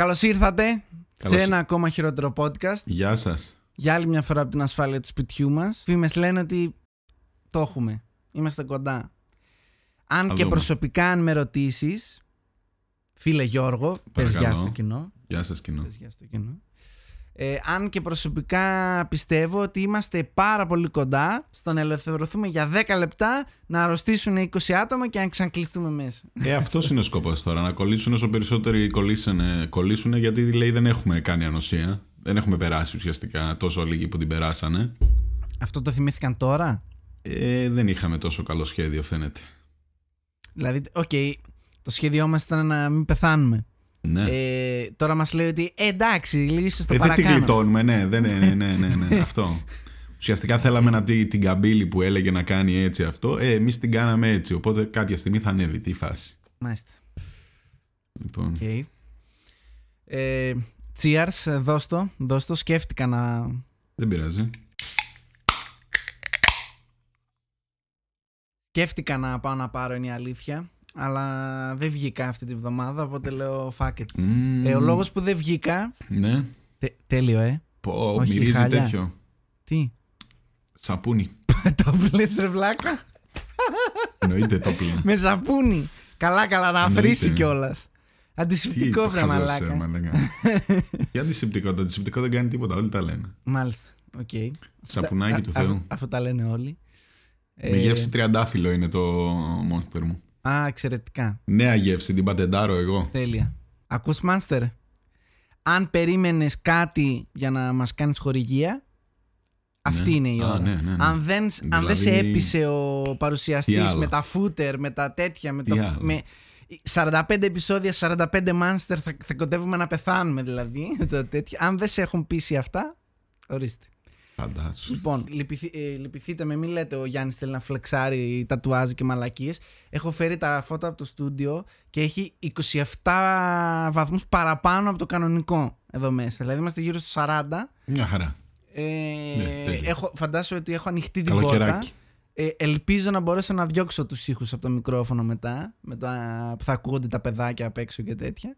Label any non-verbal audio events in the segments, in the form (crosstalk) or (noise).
Καλώς ήρθατε Καλώς- σε ένα ακόμα χειρότερο podcast. Γεια σας. Για άλλη μια φορά από την ασφάλεια του σπιτιού μας. Φήμες λένε ότι το έχουμε. Είμαστε κοντά. Αν και δούμε. προσωπικά, αν με ρωτήσεις, φίλε Γιώργο, πες Παρακαλώ. γεια στο κοινό. Γεια σας, κοινό. Πες γεια στο κοινό. Ε, αν και προσωπικά πιστεύω ότι είμαστε πάρα πολύ κοντά στο να ελευθερωθούμε για 10 λεπτά, να αρρωστήσουν 20 άτομα και να ξανακλειστούμε μέσα. Ε, αυτός είναι ο σκοπός τώρα. Να κολλήσουν όσο περισσότεροι κολλήσουν, κολλήσουν, γιατί λέει δεν έχουμε κάνει ανοσία. Δεν έχουμε περάσει ουσιαστικά τόσο λίγοι που την περάσανε. Αυτό το θυμήθηκαν τώρα; Ε, δεν είχαμε τόσο καλό σχέδιο, φαίνεται. Δηλαδή, οκ, το σχέδιό μας ήταν να μην πεθάνουμε. Ναι. Ε, τώρα μας λέει ότι ε, εντάξει, λίγο ίσως το Ε, δεν την παρακάνω. γλιτώνουμε, ναι, δεν, ναι, (laughs) ναι, ναι, ναι, ναι, αυτό. Ουσιαστικά θέλαμε να τη, την καμπύλη που έλεγε να κάνει έτσι αυτό. Ε, εμείς την κάναμε έτσι. Οπότε κάποια στιγμή θα ανέβει. Τι φάση. Μάλιστα. Λοιπόν. ΟΚ. Ε, cheers, δώσ' το, δώσ' το. Σκέφτηκα να... Δεν πειράζει. Σκέφτηκα να πάω να πάρω είναι η αλήθεια, αλλά δεν βγήκα αυτή τη βδομάδα, οπότε λέω fuck it. Μμμ. Ε, ο λόγος που δεν βγήκα... Ναι. Τε- τέλειο, ε. Πω, Όχι, μυρίζει χάλια. τέτοιο. Τι, Σαπούνι. (laughs) το 'πλυνες ρε βλάκα. Εννοείται το 'πλυνα. Με σαπούνι. Καλά, καλά, να Εννοείται. αφρίσει κιόλας. Αντισηπτικό, βρε μαλάκα. Τι (laughs) αντισηπτικό, το αντισηπτικό δεν κάνει τίποτα, όλοι τα λένε. Μάλιστα. ΟΚ. Σαπουνάκι Α- του αφού- Θεού. Αφού τα λένε όλοι. Με Ε, γεύση τριαντάφυλλο είναι το monster μου. Α, εξαιρετικά. Νέα γεύση, την πατεντάρω εγώ. Τέλεια. Ακούς Monster. Αν περίμενες κάτι για να μας κάνεις χορηγία, αυτή Ναι. είναι η Α, ώρα. ναι, ναι, ναι. Αν, δεν, αν δεν σε Δηλαδή- έπεισε ο Τι παρουσιαστής άλλο; με τα footer, με τα τέτοια, με, Τι το, άλλο; με 45 επεισόδια, 45 Μάνστερ, θα, θα κοντεύουμε να πεθάνουμε δηλαδή. (laughs) το τέτοιο. Αν δεν σε έχουν πείσει αυτά, ορίστε. Φαντάσου. Λοιπόν, λυπηθή, ε, λυπηθείτε με, μην λέτε ο Γιάννης θέλει να φλεξάρει τατουάζ και μαλακίες. Έχω φέρει τα φώτα από το στούντιο και έχει 27 βαθμούς παραπάνω από το κανονικό εδώ μέσα. Δηλαδή είμαστε γύρω στους 40. Μια χαρά. Ε, Ναι, τέλεια. έχω, φαντάσου ότι έχω ανοιχτή την πόρτα. Καλοκαιράκι. Ε, ελπίζω να μπορέσω να διώξω τους ήχους από το μικρόφωνο μετά, με τα, που θα ακούγονται τα παιδάκια απ' έξω και τέτοια.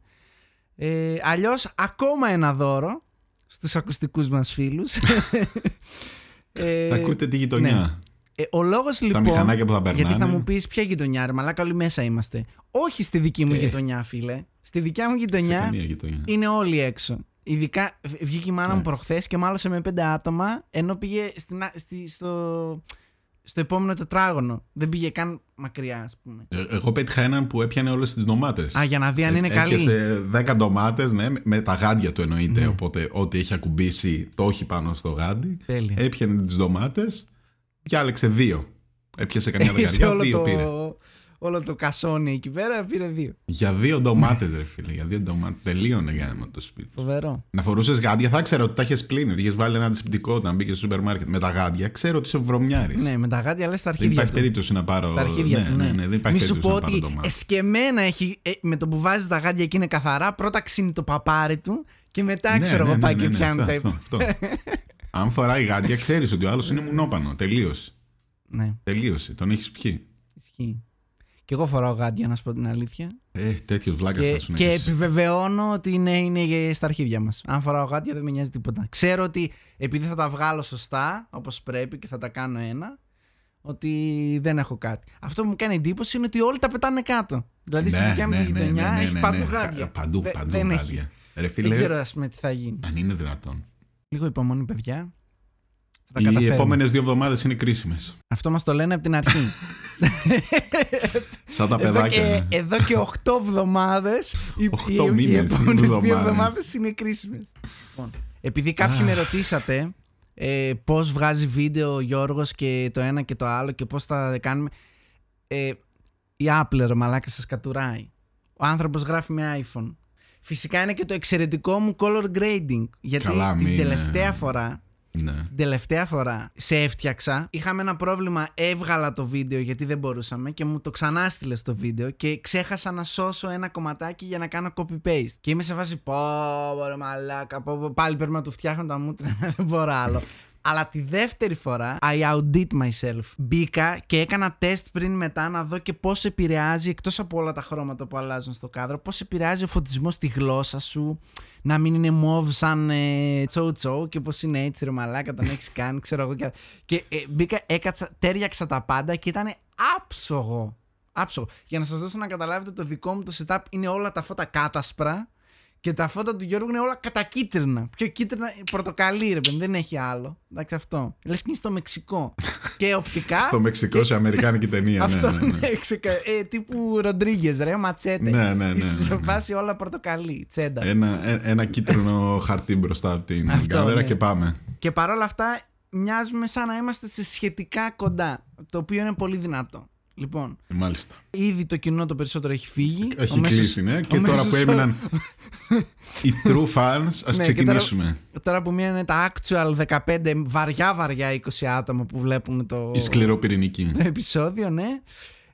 Ε, αλλιώς ακόμα ένα δώρο στους ακουστικούς μας φίλους. (laughs) ε, Θα ακούτε τη γειτονιά. ναι. ε, ο λόγος Τα λοιπόν, μηχανάκια που θα περνάνε. γιατί θα μου πεις ποια γειτονιά ρε μαλάκα όλοι μέσα είμαστε. Όχι στη δική μου Ε. γειτονιά φίλε. Στη δικιά μου Σε γειτονιά καμία γειτονιά. είναι όλοι έξω. Ειδικά β- βγήκε η μάνα μου Εντάξει. προχθές και μάλωσε με πέντε άτομα ενώ πήγε στην, α- στη, στο, στο επόμενο τετράγωνο. Δεν πήγε καν μακριά, ας πούμε. Ε, Εγώ πέτυχα έναν που έπιανε όλες τις ντομάτες. Α, για να δει αν είναι καλή. Έπιασε 10 ντομάτες, ναι, με τα γάντια του εννοείται. Ναι. Οπότε ό,τι έχει ακουμπήσει το έχει πάνω στο γάντι. Τέλεια. Έπιανε τις ντομάτες, διάλεξε δύο. Έπιασε καμιά Σε δεκαετία, όλο δύο το, πήρε. Όλο το κασόνι εκεί πέρα πήρε δύο. Για δύο ντομάτες, ρε φίλε. Για δύο ντομάτες. Τελείωνε για να το σπίτι. Φοβερό. Να φορούσες γάντια, θα ξέρω ότι τα είχες πλύνει. Ότι είχες βάλει ένα αντισηπτικό όταν μπήκες στο σούπερ μάρκετ. Με τα γάντια, ξέρω ότι είσαι βρωμιάρης. Ναι, με τα γάτια λε στα δεν αρχίδια υπάρχει του. περίπτωση να πάρω. Στα αρχίδια ναι, του, ναι. ναι, ναι, δεν υπάρχει Μη σου πω περίπτωση να πάρω ότι ντομάτε. εσκεμμένα έχει, ε, με το που βάζεις τα γάντια και είναι καθαρά, πρώτα ξύνει το παπάρι του και μετά Ναι, ξέρω ναι, εγώ ναι, πάει ναι, και ναι, πιάνει αυτό, τα αυτό, αυτό. (laughs) Αν φοράει γάντια, ξέρεις ότι ο άλλος είναι μουνόπανο. Τελείωσε. Ναι, Τελείωσε. Τον έχεις πιει. ισχύει. Και εγώ φοράω γάντια, να σου πω την αλήθεια. Ε, τέτοιο βλάκα Και, θα σου και έχεις. επιβεβαιώνω ότι ναι, είναι στα αρχίδια μας. Αν φοράω γάντια δεν με νοιάζει τίποτα. Ξέρω ότι επειδή θα τα βγάλω σωστά, όπως πρέπει και θα τα κάνω ένα, ότι δεν έχω κάτι. Αυτό που μου κάνει εντύπωση είναι ότι όλοι τα πετάνε κάτω. Δηλαδή στη Ναι, δικιά μου ναι, τη ναι, γειτονιά ναι, ναι, έχει ναι, παντού ναι. γάντια. Παντού, Δε- παντού δεν έχει. γάντια. Ρε Δεν φίλε, ξέρω ας πούμε τι θα γίνει. αν είναι δυνατόν. Λίγο υπομονή, παιδιά. Θα τα Οι καταφέρουμε. επόμενες δύο εβδομάδες είναι κρίσιμες. Αυτό μας το λένε από την αρχή. Σαν τα εδώ, παιδάκια. και, ναι. εδώ και 8 εβδομάδες οι, Οχτώ οι, οι μήνες, επόμενες δύο δύο εβδομάδες. εβδομάδες είναι κρίσιμες. Λοιπόν, επειδή κάποιοι Αχ. με ρωτήσατε ε, πώς βγάζει βίντεο ο Γιώργος και το ένα και το άλλο και πώς θα κάνουμε. Ε, η Apple ρε μαλάκα σας κατουράει. Ο άνθρωπος γράφει με iPhone. Φυσικά είναι και το εξαιρετικό μου color grading. Γιατί Καλά, την μην, τελευταία ε, φορά Ναι. την τελευταία φορά σε έφτιαξα. Είχαμε ένα πρόβλημα, έβγαλα το βίντεο γιατί δεν μπορούσαμε και μου το ξανά στείλε στο βίντεο και ξέχασα να σώσω ένα κομματάκι για να κάνω copy-paste. Και είμαι σε φάση πω, ρε μαλάκα, πω, πω, πάλι πρέπει να του φτιάχνω τα μούτρα, (laughs) δεν μπορώ άλλο. Αλλά τη δεύτερη φορά, I outdid myself. Μπήκα και έκανα τεστ πριν μετά να δω και πώς επηρεάζει, εκτός από όλα τα χρώματα που αλλάζουν στο κάδρο, πώς επηρεάζει ο φωτισμός στη γλώσσα σου. Να μην είναι μοβ σαν ε, τσόου τσόου και πώς είναι έτσι ρε μαλάκα, τον έχεις κάνει, ξέρω εγώ. Και, και ε, μπήκα, έκατσα, τέριαξα τα πάντα και ήταν άψογο. Άψογο. Για να σας δώσω να καταλάβετε, το δικό μου το setup είναι όλα τα φώτα κάτασπρα και τα φώτα του Γιώργου είναι όλα κατακίτρινα. Πιο κίτρινα, πορτοκαλί, ρε παιδί, δεν έχει άλλο. Εντάξει, αυτό. Λες και είναι στο Μεξικό. (laughs) και οπτικά. Στο Μεξικό, σε αμερικάνικη ταινία. αυτό ναι, ναι, ναι. ε, τύπου Ροντρίγκες, ρε, ματσέτε. Ναι, ναι, ναι, Σε ναι, ναι. βάση όλα πορτοκαλί, τσέντα. Ένα, ε- ένα κίτρινο χαρτί μπροστά από την Αυτό, κάμερα ναι. και πάμε. Και παρόλα αυτά, μοιάζουμε σαν να είμαστε σε σχετικά κοντά. Το οποίο είναι πολύ δυνατό. Λοιπόν, Μάλιστα. ήδη το κοινό το περισσότερο έχει φύγει. Έχει Ο μέσος- κλείσει, ναι. ο Και τώρα μέσος που όρος- έμειναν (laughs) οι true fans, ας Ναι, και ξεκινήσουμε. Τώρα που μείνανε τα actual 15 βαριά βαριά 20 άτομα που βλέπουν το, Η σκληροπυρηνική. το επεισόδιο, ναι.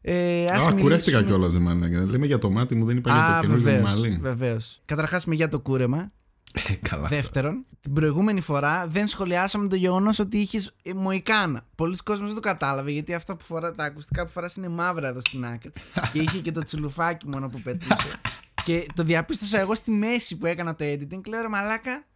Ε, ας Α, μιλήσουμε- κουρεύτηκα κιόλας, δεν μάλλον. Λέμε για το μάτι μου, δεν είπα για Α, το καινούργιο μου βεβαίως, μαλλί. βεβαίως. Καταρχάς με για το κούρεμα. Ε, (laughs) καλά. Δεύτερον, την προηγούμενη φορά δεν σχολιάσαμε το γεγονός ότι είχες μοϊκάνα. Πολλοί κόσμοι δεν το κατάλαβε γιατί αυτά που φορά, τα ακουστικά που φοράς είναι μαύρα εδώ στην άκρη. (laughs) και είχε και το τσιλουφάκι μόνο που πετούσε. (laughs) και το διαπίστωσα εγώ στη μέση που έκανα το editing. Λέω ρε μαλάκα,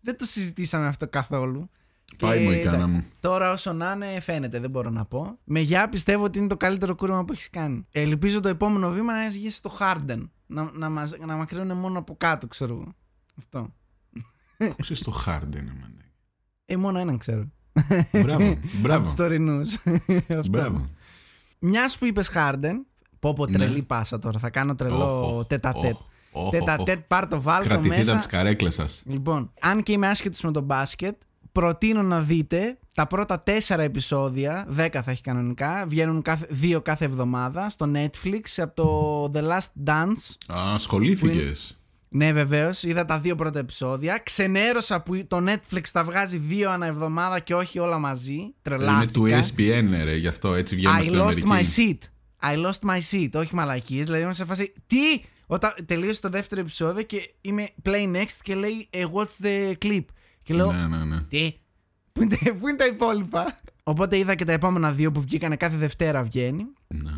δεν το συζητήσαμε αυτό καθόλου. Πάει Και, η μοϊκάνα εντάξει, μου. Τώρα όσο να είναι φαίνεται, δεν μπορώ να πω. Με γεια πιστεύω ότι είναι το καλύτερο κούρεμα που έχεις κάνει. Ελπίζω το επόμενο βήμα να έχει στο Harden. Να, να, μας, να μακρύνουν μόνο από κάτω, ξέρω εγώ. Αυτό. Πώ είσαι στο Harden, εμένα. Ε, μόνο έναν ξέρω. Μπράβο. Από Μπράβο. τους τωρινούς. Μπράβο. Μιας που είπες Harden, πω πω Ναι. τρελή πάσα τώρα. Θα κάνω τρελό Οχ, οχ, τέτα-τέτ. οχ, οχ, οχ. Τέτα-τέτ, πάρ το βάλ το Κρατηθείτε μέσα. από τις καρέκλες σας. Λοιπόν, αν και είμαι άσχετος με το μπάσκετ, προτείνω να δείτε τα πρώτα τέσσερα επεισόδια, δέκα θα έχει κανονικά, βγαίνουν κάθε, δύο κάθε εβδομάδα στο Netflix από το The Last Dance. Α, ασχολήθηκες. Ναι, βεβαίως, είδα τα δύο πρώτα επεισόδια. Ξενέρωσα που το Netflix τα βγάζει δύο ανά εβδομάδα και όχι όλα μαζί. Τρελάθηκα. Είναι του ESPN, ρε, γι' αυτό έτσι βγαίνουμε I στην lost Αμερική. my seat. I lost my seat, όχι μαλακίες. Δηλαδή είμαι σε φάση. Τι! Όταν τελείωσε το δεύτερο επεισόδιο και είμαι play next και λέει ε, What's the clip. Και λέω Ναι, ναι, ναι. Τι! Πού είναι, πού είναι τα υπόλοιπα; (laughs) Οπότε είδα και τα επόμενα δύο που βγήκανε κάθε Δευτέρα βγαίνει. ναι.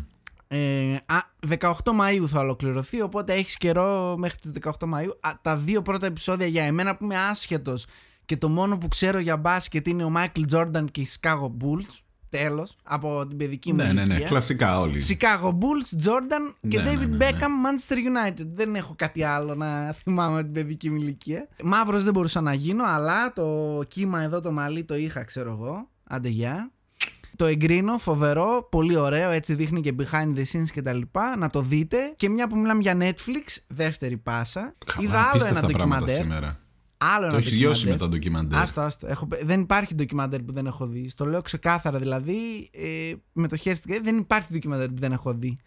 Ε, α, 18 Μαΐου θα ολοκληρωθεί, οπότε έχεις καιρό μέχρι τις 18 Μαΐου. Α, τα δύο πρώτα επεισόδια για εμένα που είμαι άσχετος και το μόνο που ξέρω για μπάσκετ είναι ο Μάικλ Τζόρνταν και οι Chicago Bulls. Τέλος, από την παιδική μου Ναι, ναι, ναι. ηλικία. Κλασικά όλοι. Chicago Bulls, Jordan και Ναι, David ναι, ναι, ναι. Beckham, Manchester United. Δεν έχω κάτι άλλο να (laughs) θυμάμαι από την παιδική μου ηλικία. Μαύρος δεν μπορούσα να γίνω, αλλά το κύμα εδώ το μαλλί το είχα, ξέρω εγώ. Άντε γεια. Το εγκρίνω, φοβερό, πολύ ωραίο, έτσι δείχνει και behind the scenes και τα λοιπά. Να το δείτε. Και μια που μιλάμε για Netflix, δεύτερη πάσα, Καλά, είδα άλλο απίστευτα ένα πράγματα ντοκιμαντέρ. σήμερα. Άλλο Το ένα έχει λιώσει με ντοκιμαντέρ. τα ντοκιμαντέρ. Άστο, άστο. Έχω... Δεν υπάρχει ντοκιμαντέρ που δεν έχω δει. Στο λέω ξεκάθαρα δηλαδή. Ε, με το χέρι στην καρδιά, δεν υπάρχει ντοκιμαντέρ που δεν έχω δει.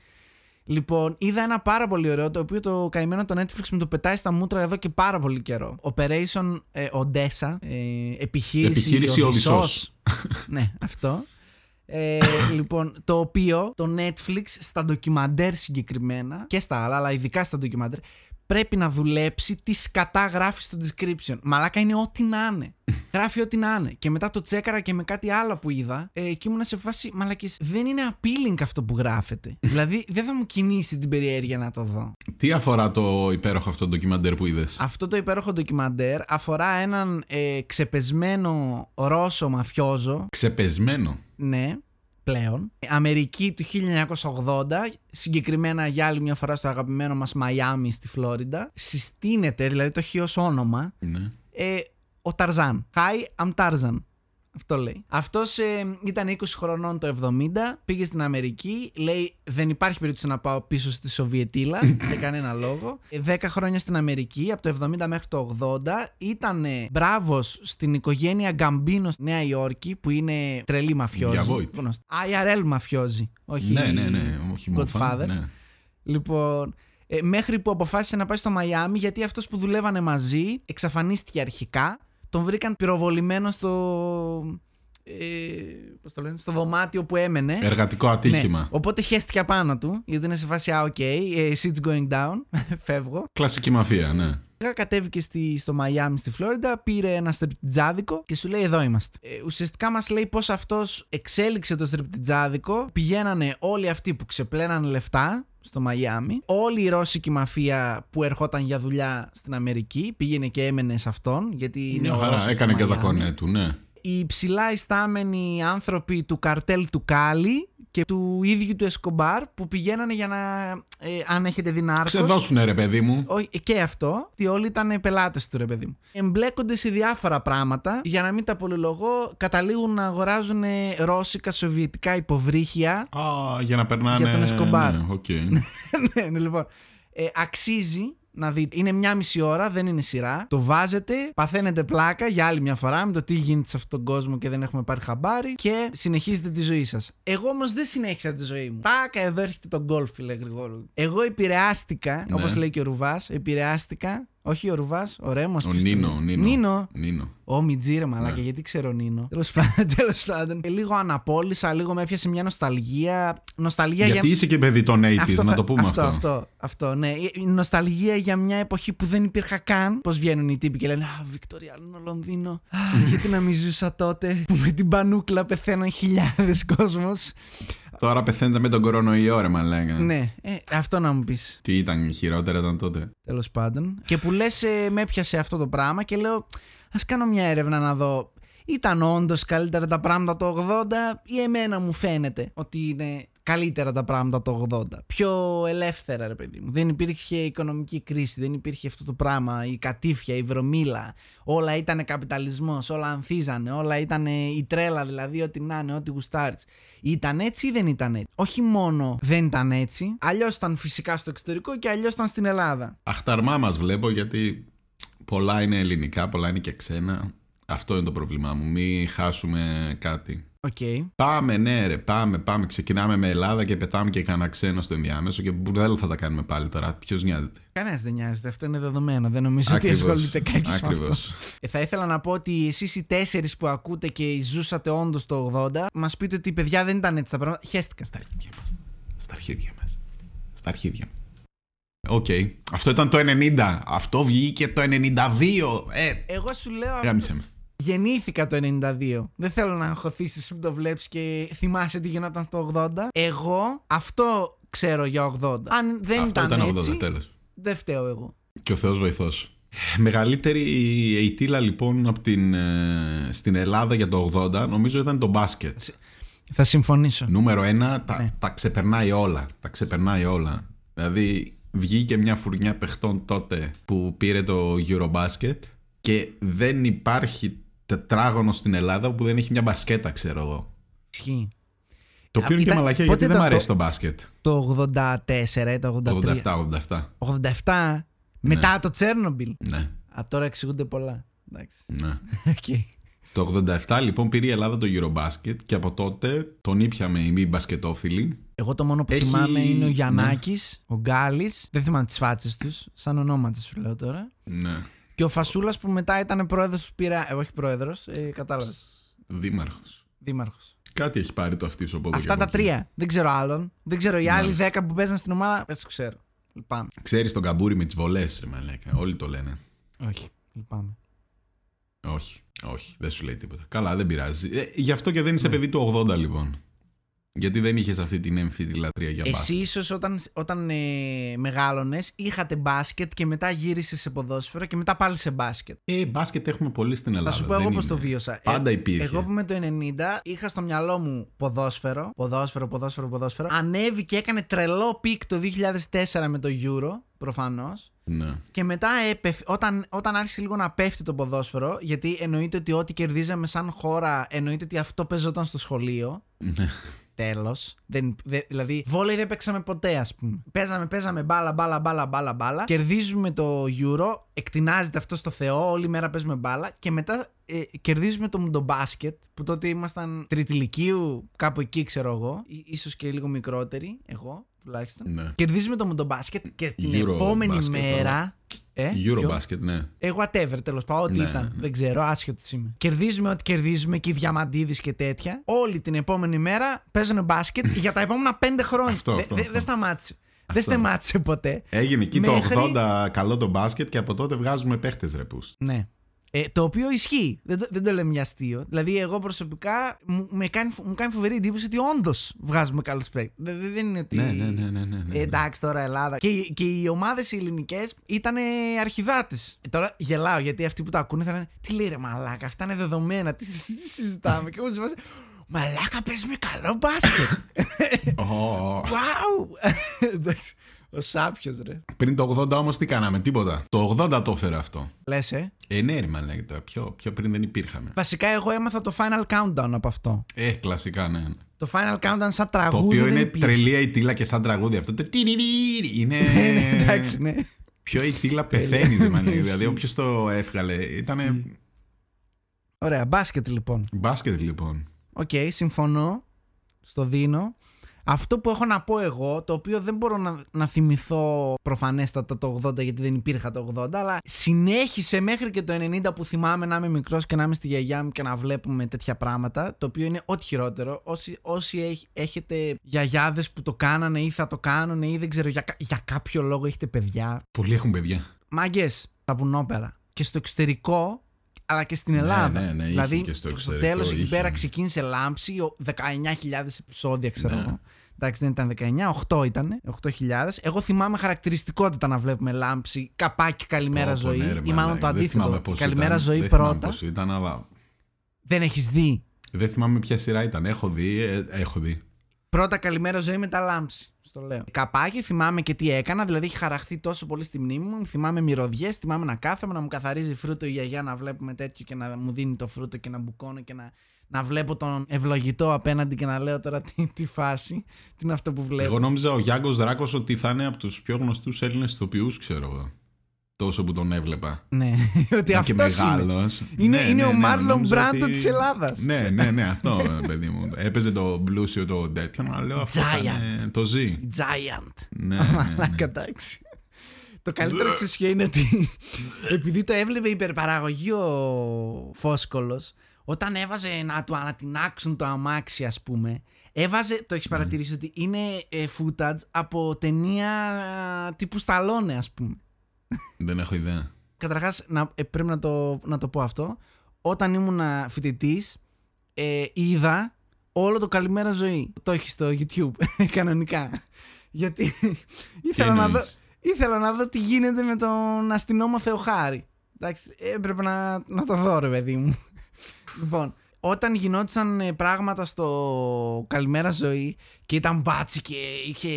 Λοιπόν, είδα ένα πάρα πολύ ωραίο το οποίο το καημένο το Netflix μου το πετάει στα μούτρα εδώ και πάρα πολύ καιρό. Operation ε, Odessa. Ε, επιχείρηση, Επιχείρηση Οδυσσός. Οδυσσός. ναι, αυτό. Ε, λοιπόν, το οποίο το Netflix στα ντοκιμαντέρ συγκεκριμένα και στα άλλα, αλλά ειδικά στα ντοκιμαντέρ, πρέπει να δουλέψει τις σκατά γράφει στο description. Μαλάκα είναι ό,τι να είναι. (laughs) Γράφει ό,τι να είναι. Και μετά το τσέκαρα και με κάτι άλλο που είδα ε, και ήμουν σε φάση μαλακής. Δεν είναι appealing αυτό που γράφεται. (laughs) δηλαδή δεν θα μου κινήσει την περιέργεια να το δω. Τι αφορά το υπέροχο αυτό ντοκιμαντέρ που είδες; Αυτό το υπέροχο ντοκιμαντέρ αφορά έναν ε, ξεπεσμένο Ρώσο μαφιόζο Ξεπεσμένο; Ναι, πλέον. Αμερική του 1980, συγκεκριμένα για άλλη μια φορά στο αγαπημένο μας Μαϊάμι στη Φλόριντα. Συστήνεται, δηλαδή το έχει ως όνομα, Ναι. ε, ο Ταρζάν. Hi, I'm Tarzan. Αυτό λέει. Αυτός ήταν 20 χρονών το 70, πήγε στην Αμερική, λέει δεν υπάρχει περίπτωση να πάω πίσω στη Σοβιετήλα, (coughs) για κανένα λόγο. Ε, 10 χρόνια στην Αμερική, από το 70 μέχρι το 80, ήταν μπράβος στην οικογένεια Γκαμπίνος στη Νέα Υόρκη, που είναι τρελή μαφιόζη. Διαβόητη. Γνωστή. IRL μαφιόζη, όχι Ναι, ναι, ναι. Όχι μόνο Godfather. Ναι. Λοιπόν, ε, μέχρι που αποφάσισε να πάει στο Μαϊάμι, γιατί αυτός που δουλεύανε μαζί εξαφανίστηκε αρχικά. Τον βρήκαν πυροβολημένος στο. Ε, πώς το λένε, στο δωμάτιο που έμενε. Εργατικό ατύχημα. Ναι. Οπότε χέστηκε απάνω του, γιατί είναι σε φάση, α, ΟΚ, ε, shit's going down, (laughs) φεύγω. Κλασική μαφία, ναι. Κατέβηκε στη, στο Μαϊάμι στη Φλόριντα, πήρε ένα στριπτιτζάδικο και σου λέει: Εδώ είμαστε. Ε, ουσιαστικά μας λέει πώς αυτός εξέλιξε το στριπτιτζάδικο. Πηγαίνανε όλοι αυτοί που ξεπλέναν λεφτά στο Μαϊάμι. Όλη η ρώσικη μαφία που ερχόταν για δουλειά στην Αμερική πήγαινε και έμενε σε αυτόν. Γιατί είναι Μια ο χαρά. Ρώσος Έκανε του και τα Μαϊάμι. κονέ του, ναι. Οι υψηλά ιστάμενοι άνθρωποι του καρτέλ του Κάλι και του ίδιου του Εσκομπάρ που πηγαίνανε για να. Ε, αν έχετε δει Narcos, Ξεδώσουνε ρε παιδί μου. όχι, και αυτό, ότι όλοι ήταν πελάτες του ρε παιδί μου. Εμπλέκονται σε διάφορα πράγματα. Για να μην τα πολυλογώ, καταλήγουν να αγοράζουν ρώσικα σοβιετικά υποβρύχια. Α, για να περνάνε. Για τον Εσκομπάρ. Ναι, ΟΚ. (laughs) ναι, ναι, λοιπόν. Ε, αξίζει να δείτε. Είναι μια μισή ώρα, δεν είναι σειρά. Το βάζετε, παθαίνετε πλάκα για άλλη μια φορά με το τι γίνεται σε αυτόν τον κόσμο και δεν έχουμε πάρει χαμπάρι και συνεχίζετε τη ζωή σας. Εγώ όμως δεν συνέχισα τη ζωή μου. Πάκα, εδώ έρχεται το γκολφ, φίλε Γρηγόρου. Εγώ επηρεάστηκα, Ναι. όπως λέει και ο Ρουβάς, επηρεάστηκα. Όχι ο Ρουβάς, ο Ρέμος. Ο Νίνο, ο Νίνο. Νίνο. Νίνο. Ω, Μιτζίρε, μαλάκα, Ναι. γιατί ξέρω Νίνο. Τέλος πάντων, (laughs) τέλος πάντων. Ε, λίγο αναπόλυσα, λίγο με έπιασε μια νοσταλγία. Νοσταλγία Γιατί για. είσαι και παιδί των 80s, Αυτό να θα- το πούμε αυτό. αυτό. Αυτό, αυτό, ναι. Η νοσταλγία για μια εποχή που δεν υπήρχα καν. Πώς βγαίνουν οι τύποι και λένε Α, Βικτοριανό Λονδίνο. Α, (laughs) γιατί να μην ζούσα τότε που με την πανούκλα πεθαίναν χιλιάδες κόσμος. Τώρα πεθαίνετε με τον κορονοϊό, ρε μαλάκα. ναι, ε, αυτό να μου πεις. Τι ήταν, χειρότερα ήταν τότε; Τέλος πάντων. Και που λες, ε, με έπιασε αυτό το πράγμα και λέω, ας κάνω μια έρευνα να δω. Ήταν όντως καλύτερα τα πράγματα το 80 ή εμένα μου φαίνεται ότι είναι καλύτερα τα πράγματα το 80. Πιο ελεύθερα, ρε παιδί μου. Δεν υπήρχε οικονομική κρίση, δεν υπήρχε αυτό το πράγμα, η κατήφια, η βρωμίλα. Όλα ήταν καπιταλισμός, όλα ανθίζανε, όλα ήταν η τρέλα δηλαδή, ό,τι να είναι, ό,τι γουστάρεις. Ήταν έτσι ή δεν ήταν έτσι; Όχι μόνο δεν ήταν έτσι, αλλιώς ήταν φυσικά στο εξωτερικό και αλλιώς ήταν στην Ελλάδα. Αχταρμά μας βλέπω γιατί πολλά είναι ελληνικά, πολλά είναι και ξένα. Αυτό είναι το πρόβλημά μου. Μην χάσουμε κάτι. ΟΚ. Πάμε, ναι, ρε, πάμε, πάμε. Ξεκινάμε με Ελλάδα και πετάμε και κανένα ξένο στο ενδιάμεσο και μπουρδέλο θα τα κάνουμε πάλι τώρα. Ποιος νοιάζεται; Κανένας δεν νοιάζεται. Αυτό είναι δεδομένο. Δεν νομίζω Ακριβώς. ότι ασχολείται κάποιο με αυτό. Ακριβώς. Ε, θα ήθελα να πω ότι εσείς οι τέσσερις που ακούτε και ζούσατε όντως το 80, μας πείτε ότι παιδιά δεν ήταν έτσι τα πράγματα. Χέστηκα. Στα αρχίδια μας. Στα αρχίδια μας. Στα αρχίδια. ΟΚ. Αυτό ήταν το 90. Αυτό βγήκε το 92. Ε, Εγώ σου λέω. αυτό- γάμισε με. Γεννήθηκα το 92. Δεν θέλω να αγχωθείς εσύ που το βλέπεις και θυμάσαι τι γινόταν το 80. Εγώ αυτό ξέρω για 80. Αν δεν Αυτό ήταν, ήταν 80, έτσι, τέλος. δεν φταίω εγώ. Και ο Θεός βοηθός. Μεγαλύτερη ετίλα λοιπόν από την, ε, στην Ελλάδα για το 80 νομίζω ήταν το μπάσκετ. Θα συμφωνήσω. Νούμερο ένα, τα, Ναι. τα ξεπερνάει όλα. Τα ξεπερνάει όλα. Δηλαδή βγήκε μια φουρνιά παιχτών τότε που πήρε το Eurobasket και δεν υπάρχει τετράγωνο στην Ελλάδα που δεν έχει μια μπασκέτα, ξέρω εγώ. Ισχύει. Το οποίο είναι και ήταν- μαλακία πότε γιατί δεν ήταν μου αρέσει το- το μπάσκετ. Το 84 ή το 83. 87-87. 87 μετά το Τσέρνομπιλ. Ναι, Α, τώρα εξηγούνται πολλά. Εντάξει. ναι. (laughs) ΟΚ. Το 87 λοιπόν πήρε η Ελλάδα το Eurobasket και από τότε τον ήπιαμε οι μη μπασκετόφιλοι. Εγώ το μόνο που Έχει- θυμάμαι είναι ο ναι. Γιαννάκης, ο Γκάλης. Δεν θυμάμαι τις φάτσες τους, σαν ονόματα σου λέω τώρα. Ναι. Και ο Φασούλας που μετά ήταν πρόεδρος του Πειραιά. Ε, όχι πρόεδρος, ε, κατάλαβες. Δήμαρχος. Δήμαρχος. Κάτι έχει πάρει το αυτί σου από εδώ Αυτά και τα από εκεί. τρία. Δεν ξέρω άλλον. Δεν ξέρω οι άλλοι Μάλιστα. δέκα που παίζαν στην ομάδα. Δεν τους ξέρω. Λυπάμαι. Ξέρεις τον καμπούρι με τις βολές, ρε μαλάκα. Όλοι το λένε. Όχι. Λυπάμαι. Όχι, όχι, δεν σου λέει τίποτα. Καλά, δεν πειράζει. Ε, γι' αυτό και δεν είσαι Ναι. παιδί του 80 λοιπόν. Γιατί δεν είχες αυτή την έμφυτη λατρεία για Εσύ μπάσκετ; ίσως όταν, όταν ε, μεγάλωνες είχατε μπάσκετ και μετά γύρισες σε ποδόσφαιρο και μετά πάλι σε μπάσκετ. Ε, μπάσκετ έχουμε πολύ στην Ελλάδα. Θα σου πω δεν εγώ πώ είναι. το βίωσα. Πάντα Ε, υπήρχε. Εγώ που με το 90 είχα στο μυαλό μου ποδόσφαιρο, ποδόσφαιρο, ποδόσφαιρο, ποδόσφαιρο. Ανέβηκε, έκανε τρελό peak το 2004 με το Euro, προφανώς. Ναι. Και μετά έπεφ, όταν, όταν άρχισε λίγο να πέφτει το ποδόσφαιρο, γιατί εννοείται ότι ό,τι κερδίζαμε σαν χώρα, εννοείται ότι αυτό παίζονταν στο σχολείο. Ναι. Τέλος. Δηλαδή, βόλεϊ δεν παίξαμε ποτέ, ας πούμε. Παίζαμε, παίζαμε μπάλα, μπάλα, μπάλα, μπάλα, μπάλα. Κερδίζουμε το Euro, εκτινάζεται αυτό στο Θεό, όλη μέρα παίζουμε μπάλα. Και μετά ε, κερδίζουμε το μουντομπάσκετ, που τότε ήμασταν τριτηλικίου, κάπου εκεί ξέρω εγώ. Ή- ίσως και λίγο μικρότεροι, εγώ τουλάχιστον. ναι. Κερδίζουμε το μουντομπάσκετ και την Euro επόμενη μπάσκετ, μέρα. Ε, ποιο; Eurobasket, ναι. Ε, whatever, τέλος πάντων, ό,τι Ναι, ήταν. ναι. Δεν ξέρω, άσχετος είμαι. Κερδίζουμε ό,τι κερδίζουμε και οι διαμαντίδε και τέτοια. Όλη την επόμενη μέρα παίζουν μπάσκετ (laughs) για τα επόμενα πέντε χρόνια. Αυτό, Δε- αυτό, δε- αυτό. Δεν σταμάτησε. Δεν στεμάτησε ποτέ. Έγινε εκεί Μέχρι- το 80 καλό το μπάσκετ και από τότε βγάζουμε παίχτες ρεπούς. Ναι. Ε, το οποίο ισχύει. Δεν το, δεν το λέμε για αστείο. Δηλαδή, εγώ προσωπικά μου, με κάνει, μου κάνει φοβερή εντύπωση ότι όντως βγάζουμε καλού παίκτε. Δεν, δεν είναι ότι. Ναι, ναι, ναι, ναι, ναι, ναι. Ε, εντάξει τώρα Ελλάδα. Και, και οι ομάδες οι ελληνικές ήταν αρχιδάτες. τώρα γελάω γιατί αυτοί που το ακούνε θα λένε Τι λέει ρε Μαλάκα, αυτά είναι δεδομένα. Τι, τι, τι συζητάμε. και εγώ σε φάση, Μαλάκα, παίζουμε καλό μπάσκετ. (laughs) Ω, Wow! (laughs) Εντάξει. Ο Σάπιος, ρε. Πριν το 80 όμως τι κάναμε, τίποτα. Το 80 το έφερε αυτό. Λες, ε. Ε, ναι, ρε, μαλάκα, τώρα. Πιο, πιο πριν δεν υπήρχαμε. Βασικά, εγώ έμαθα το Final Countdown από αυτό. Ε, κλασικά, ναι. Το Final Countdown σαν τραγούδι. Το οποίο δεν είναι υπήρχε. τρελή ετίλα και σαν τραγούδι αυτό. Το τιριριρι Είναι. (laughs) Ναι, ναι, εντάξει, ναι. Πιο ετίλα πεθαίνει, ρε, μαλάκα. Ισχύει. (laughs) Δηλαδή, όποιος το έβγαλε. Ήταν. Ωραία, μπάσκετ λοιπόν. Μπάσκετ, λοιπόν. ΟΚ, συμφωνώ. Στο δίνω. Αυτό που έχω να πω εγώ, το οποίο δεν μπορώ να, να θυμηθώ προφανέστατα το 80 γιατί δεν υπήρχα το 80, αλλά συνέχισε μέχρι και το 90 που θυμάμαι να είμαι μικρός και να είμαι στη γιαγιά μου και να βλέπουμε τέτοια πράγματα, το οποίο είναι ό,τι χειρότερο. Όσοι, όσοι έχ- έχετε γιαγιάδες που το κάνανε ή θα το κάνουν ή δεν ξέρω για, κα- για κάποιο λόγο έχετε παιδιά, Πολλοί έχουν παιδιά. Μάγκες, σαπουνόπερα. Και στο εξωτερικό, αλλά και στην Ναι, Ελλάδα. ναι, ναι, είχε δηλαδή, και στο στο εξωτερικό, τέλος εκεί είχε. πέρα ξεκίνησε λάμψη, ο- 19.000 επεισόδια, ξέρω Ναι. εγώ. Εντάξει, δεν ήταν 19, 8 ήταν. 8.000. Εγώ θυμάμαι χαρακτηριστικότητα να βλέπουμε λάμψη, καπάκι καλημέρα Πω, πω, ζωή. ναι, ρε, ή μάλλον μαλάκα. το Δεν θυμάμαι αντίθετο. πώς Καλημέρα ήταν. ζωή Δεν θυμάμαι πρώτα. πώς ήταν, αλλά Δεν έχεις δει. δεν θυμάμαι ποια σειρά ήταν. Έχω δει, ε, έχω δει. Πρώτα καλημέρα ζωή μετά λάμψη. Στο λέω. Καπάκι, θυμάμαι και τι έκανα. Δηλαδή έχει χαραχθεί τόσο πολύ στη μνήμη μου. Θυμάμαι μυρωδιές, θυμάμαι να κάθομαι, να μου καθαρίζει φρούτο η γιαγιά, να βλέπουμε τέτοιο και να μου δίνει το φρούτο και να μπουκώνω και να, να βλέπω τον ευλογητό απέναντι και να λέω τώρα τι, τι φάση. Τι είναι αυτό που βλέπω. Εγώ νόμιζα ο Γιάνγκο Δράκος ότι θα είναι από τους πιο γνωστούς Έλληνες ηθοποιούς, ξέρω εγώ. Τόσο που τον έβλεπα. Ναι, (laughs) ότι Ήταν και αυτός είναι. μεγάλος. Είναι, Ναι, είναι ναι, ο ναι, Μάρλον νόμιζα Μπράντο ότι- της Ελλάδας. Ναι, ναι, ναι, αυτό παιδί μου. Έπαιζε το πλούσιο το τέτοιο, αλλά λέω αυτό θα είναι το ζει. Giant. Ναι, (laughs) ναι, ναι. Μαλάκα, εντάξει. Το καλύτερο ξέρεις ποιο είναι ότι επειδή το έβλεπε υπερπαραγωγή ο Φόσκολος όταν έβαζε να του ανατινάξουν το αμάξι ας πούμε έβαζε, το έχεις παρατηρήσει ότι είναι ε, footage από ταινία ε, τύπου Σταλόνε ας πούμε. Δεν έχω ιδέα. Καταρχάς να, ε, πρέπει να το, να το πω αυτό όταν ήμουν φοιτητής, ε, είδα όλο το καλημέρα ζωή. Το έχεις στο YouTube (laughs) κανονικά. Γιατί ήθελα να, δω, εννοείς; ήθελα να δω τι γίνεται με τον αστυνόμο Θεοχάρη. Εντάξει, έπρεπε να, να το δω ρε παιδί μου. Λοιπόν, όταν γινόντουσαν ε, πράγματα στο Καλημέρα Ζωή και ήταν μπάτσι και είχε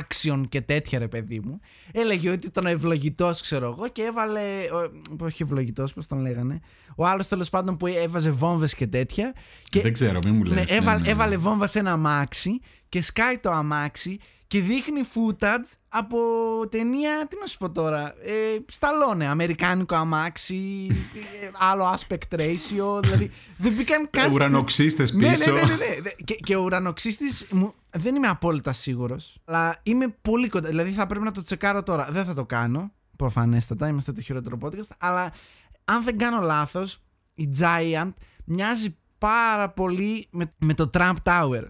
action και τέτοια ρε παιδί μου, έλεγε ότι ήταν ευλογητός, ξέρω εγώ, και έβαλε. ο- Όχι ευλογητός, πώς τον λέγανε. Ο άλλος τέλος πάντων που έβαζε βόμβες και τέτοια. Και Δεν ξέρω, μην μου λες. ναι, ναι, έβαλε, ναι, ναι. έβαλε βόμβα σε ένα αμάξι και σκάει το αμάξι και δείχνει footage από ταινία, τι να σου πω τώρα, ε, σταλόνε, αμερικάνικο αμάξι, ε, άλλο aspect ratio, δηλαδή δεν μπήκαν καν... στη- Ουρανοξύστες Ναι, πίσω. ναι, ναι, ναι, ναι. Δε- Και, και ο ουρανοξύστης μου, δεν είμαι απόλυτα σίγουρος, αλλά είμαι πολύ κοντά, δηλαδή θα πρέπει να το τσεκάρω τώρα, δεν θα το κάνω, προφανέστατα, είμαστε το χειρότερο podcast, αλλά αν δεν κάνω λάθος, η Giant μοιάζει πάρα πολύ με, με το Trump Tower.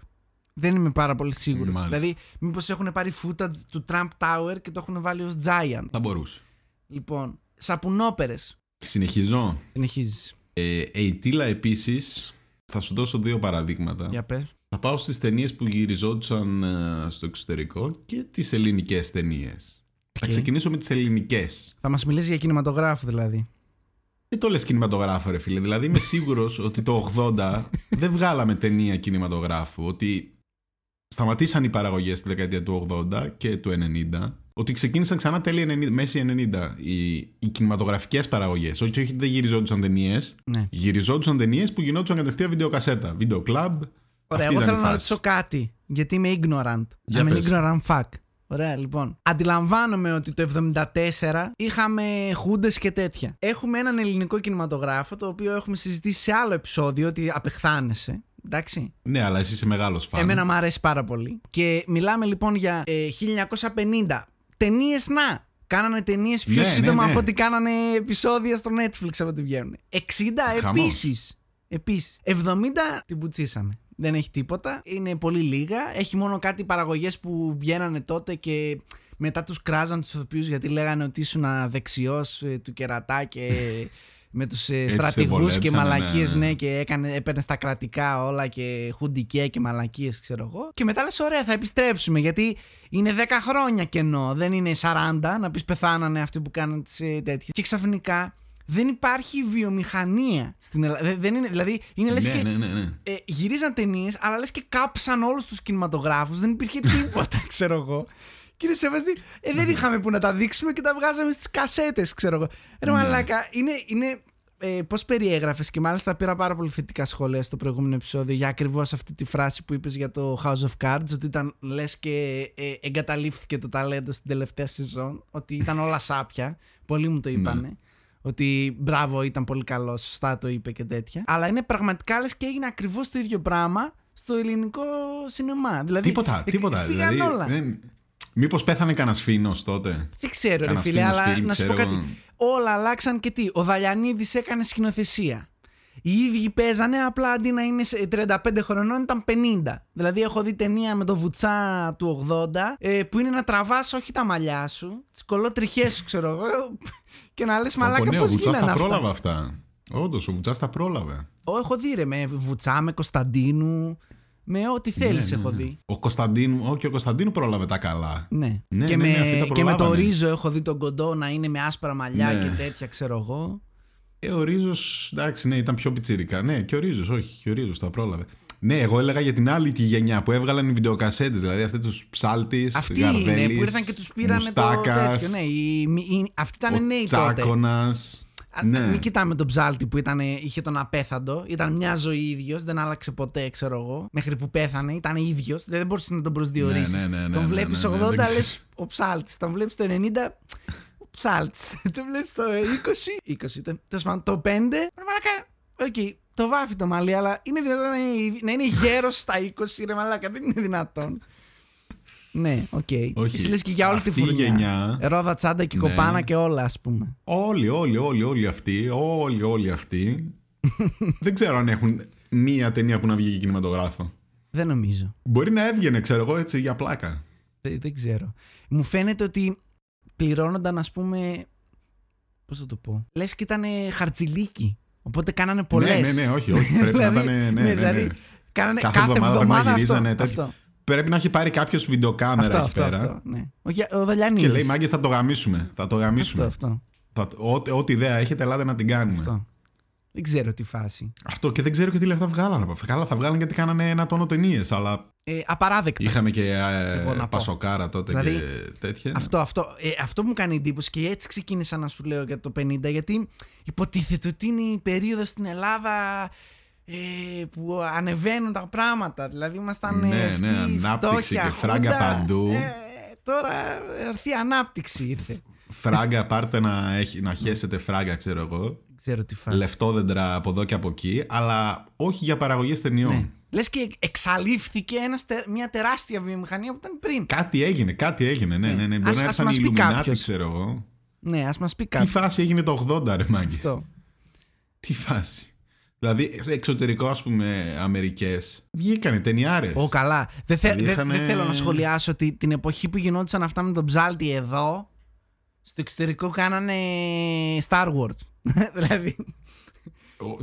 Δεν είμαι πάρα πολύ σίγουρος. Μάλιστα. Δηλαδή, μήπως έχουν πάρει footage του Trump Tower και το έχουν βάλει ως Giant. Θα μπορούσε. Λοιπόν, σαπουνόπερες. Συνεχίζω. Συνεχίζεις. Ε, ετίλα επίσης, θα σου δώσω δύο παραδείγματα. Για πες. Θα πάω στις ταινίες που γυριζόντουσαν ε, στο εξωτερικό και τις ελληνικές ταινίες. Θα Οκ. ξεκινήσω με τις ελληνικές. Θα μας μιλήσεις για κινηματογράφο δηλαδή. Δεν το λες κινηματογράφο ρε φίλε. Δηλαδή είμαι σίγουρος ότι το 80 (laughs) δεν βγάλαμε ταινία κινηματογράφου. Ότι σταματήσαν οι παραγωγές στη δεκαετία του 80 και του 90. Ότι ξεκίνησαν ξανά τέλη 90, μέση 90 οι, οι κινηματογραφικές παραγωγές. Όχι, όχι δεν γυριζόντουσαν ταινίες. Ναι. Γυριζόντουσαν ταινίες που γινόντουσαν κατευθείαν βιντεοκασέτα. Βίντεο κλαμπ. Ωραία, εγώ θέλω να ρωτήσω κάτι. Γιατί είμαι ignorant. Για I'm an πες. ignorant fuck. Ωραία, λοιπόν. Αντιλαμβάνομαι ότι το 74 είχαμε χούντες και τέτοια. Έχουμε έναν ελληνικό κινηματογράφο, το οποίο έχουμε συζητήσει σε άλλο επεισόδιο, ότι απεχθάνεσαι. Εντάξει. Ναι, αλλά εσύ είσαι μεγάλος φαν. Εμένα μου αρέσει πάρα πολύ. Και μιλάμε λοιπόν για ε, 1950. Ταινίες να. Κάνανε ταινίες πιο Ναι, σύντομα ναι, ναι. από ότι κάνανε επεισόδια στο Netflix από ό,τι βγαίνουν. 60 Χαμός. επίσης. Επίσης. 70 την πουτσίσαμε. Δεν έχει τίποτα. Είναι πολύ λίγα. Έχει μόνο κάτι παραγωγές που βγαίνανε τότε και μετά τους κράζαν τους ηθοποιούς γιατί λέγανε ότι ήσουν δεξιός ε, του κερατά και (laughs) με τους ε, Έτσι στρατηγούς σε και βολέψανε, μαλακίες ναι. ναι, και έκανε, έπαιρνε στα κρατικά όλα και χουντικέ και μαλακίες ξέρω εγώ και μετά λες ωραία θα επιστρέψουμε γιατί είναι 10 χρόνια κενό δεν είναι 40 να πεις πεθάνανε αυτοί που κάναν τις ε, τέτοιες και ξαφνικά δεν υπάρχει βιομηχανία στην Ελλάδα. Δεν- Δεν είναι, δηλαδή, είναι λες ναι, και ναι, ναι, ναι. ε, γυρίζαν ταινίες, αλλά λες και κάψαν όλους τους κινηματογράφους. Δεν υπήρχε τίποτα, (laughs) ξέρω εγώ. Και είναι σε φάση, ε, δεν είχαμε που να τα δείξουμε και τα βγάζαμε στις κασέτες, ξέρω εγώ. Ρε Ναι. μαλάκα, είναι. είναι ε, Πώς περιέγραφες και μάλιστα πήρα πάρα πολύ θετικά σχόλια στο προηγούμενο επεισόδιο για ακριβώς αυτή τη φράση που είπες για το House of Cards. Ότι ήταν λες και ε, εγκαταλείφθηκε το ταλέντο στην τελευταία σεζόν. Ότι ήταν όλα (laughs) σάπια. Πολλοί μου το είπανε. Ότι μπράβο, ήταν πολύ καλό, σωστά το είπε και τέτοια. Αλλά είναι πραγματικά λες και έγινε ακριβώς το ίδιο πράγμα στο ελληνικό σινεμά. Δηλαδή, Τίποτα, ε, τίποτα. Φύγαν Δηλαδή, όλα. δεν... Μήπως πέθανε κανένας φίνο τότε; Δεν ξέρω, ρε Κανένας φίλε, φίλος αλλά φιλμ, να σου πω ξέρω κάτι. εγώ. Όλα αλλάξαν και τι. Ο Δαλιανίδη έκανε σκηνοθεσία. Οι ίδιοι παίζανε, απλά αντί να είναι σε 35 χρονών ήταν 50. Δηλαδή, έχω δει ταινία με το βουτσά του 80 ε, που είναι να τραβάς όχι τα μαλλιά σου, τις κολότριχές σου, ξέρω εγώ, (laughs) και να λες μαλάκα ναι, πώς ο Βουτσάς γίνανε τα αυτά; πρόλαβε αυτά. Όντως, ο Βουτσάς τα πρόλαβε. Ω, έχω δει ρε με βουτσά, με Κωνσταντίνου, με ό,τι θέλεις Ναι, ναι, έχω ναι. δει. Ο Κωνσταντίνου, όχι, ο Κωνσταντίνου πρόλαβε τα καλά. Ναι. Ναι, και, ναι, με, ναι, αυτοί τα και με το προλάβανε. ρίζο έχω δει τον κοντό να είναι με άσπρα μαλλιά Ναι. και τέτοια, ξέρω εγώ. Ε, ο Ρίζος, εντάξει, ναι, ήταν πιο πιτσίρικα. Ναι, και ο Ρίζος, όχι, και ο Ρίζος τα πρόλαβε. Ναι, εγώ έλεγα για την άλλη τη γενιά που έβγαλαν οι βιντεοκασέτες, δηλαδή αυτοί τους ψάλτης, Αυτοί είναι που ήρθαν και τους πήρανε το τέτοιο. Ναι, οι, οι, αυτοί ήταν ο νέοι τότε. Τσάκονα. Α, Ναι. Μην κοιτάμε τον ψάλτη που ήταν, είχε τον απέθαντο. Ήταν μια ζωή ίδιος, δεν άλλαξε ποτέ, ξέρω εγώ. Μέχρι που πέθανε, ήταν ίδιος. Δεν μπορούσες να τον προσδιορίσεις. Ναι, ναι, ναι, ναι, τον ναι, βλέπεις ναι, ναι, 80, δεν λες ξέρω. ο ψάλτης. Τον βλέπεις το 90, ο ψάλτης. (laughs) τον βλέπεις το 20, 20. το- Τέλος πάντων, το 5. Ρε μαλάκα, ΟΚ, το βάφει το μαλλί, αλλά είναι δυνατόν να είναι, να είναι γέρος στα 20, ρε μαλάκα. Δεν είναι δυνατόν. Ναι, ΟΚ. Όχι. Εσύ λες και για όλη τη Αυτή η φουρνιά. γενιά- Ρόδα, τσάντα και Ναι. κοπάνα και όλα, ας πούμε. Όλοι, όλοι, όλοι, όλοι αυτοί, όλοι, όλοι αυτοί. (laughs) δεν ξέρω αν έχουν μία ταινία που να βγει για κινηματογράφο. Δεν νομίζω. Μπορεί να έβγαινε, ξέρω εγώ, έτσι για πλάκα. Δεν, δεν ξέρω. Μου φαίνεται ότι πληρώνονταν, ας πούμε. Πώς θα το πω. Λες και ήταν χαρτζηλίκι. Οπότε κάνανε πολλές. Ναι, ναι, ναι, όχι, όχι. (laughs) Πρέπει να ήταν. Ναι, ναι, ναι. δηλαδή, κάνανε Κάθε κάθε, εβδομάδα εβδομάδα, μαγειρίζανε αυτό, τέτοιο. αυτό, Πρέπει να έχει πάρει κάποιος βιντεοκάμερα αυτό, εκεί αυτό, πέρα. αυτό, ναι. Όχι, ο Δαλιανίδης. Και λέει, μάγκες, θα το γαμίσουμε. Θα το αυτό, γαμίσουμε. αυτό, Θα, ό,τι, ό,τι ιδέα έχετε, ελάτε να την κάνουμε. Αυτό. αυτό. Δεν ξέρω τι φάση. και δεν ξέρω και τι λεφτά βγάλανε από αυτά. Καλά, θα βγάλανε γιατί κάνανε ένα τόνο ταινίες, αλλά Ε, απαράδεκτα. είχαμε και ε, Εγώ να πω. πασοκάρα τότε Δηλαδή, και τέτοια. Αυτό, αυτό, ε, αυτό μου κάνει εντύπωση και έτσι ξεκίνησα να σου λέω για το 50 γιατί υποτίθεται ότι είναι η περίοδος στην Ελλάδα ε, που ανεβαίνουν τα πράγματα. Δηλαδή ήμασταν Ναι, ε, ναι, αυτή η ανάπτυξη φτώχεια, και φράγκα χούντα. παντού. Ε, τώρα έρθει η ανάπτυξη ήρθε. Φράγκα, πάρτε να, έχει, να χέσετε φράγκα, ξέρω εγώ. Δεν ξέρω τι φάση. Λεφτόδεντρα από εδώ και από εκεί, αλλά όχι για παραγωγές ταινιών. Ναι. Λες και εξαλείφθηκε ένας, τε- μια τεράστια βιομηχανία που ήταν πριν. Κάτι έγινε, κάτι έγινε. Ναι, ναι, ναι. Μπορεί Ας- να ας έρθαν οι μας πει Ιλουμινάτι, κάποιος. ξέρω εγώ. Ναι, ας μας πει Τι κάτι. φάση έγινε το 80, ρε μάγκες. Αυτό. Τι φάση; Δηλαδή, σε εξωτερικό, ας πούμε, Αμερικές, βγήκανε ταινιάρες. Ω, καλά. Δεν, θε- Δηλαδή δεν- είχανε- δεν θέλω να σχολιάσω ότι την εποχή που γινόντουσαν αυτά με τον ψάλτη εδώ, στο εξωτερικό κάνανε Star Wars. (laughs) δηλαδή, Ο-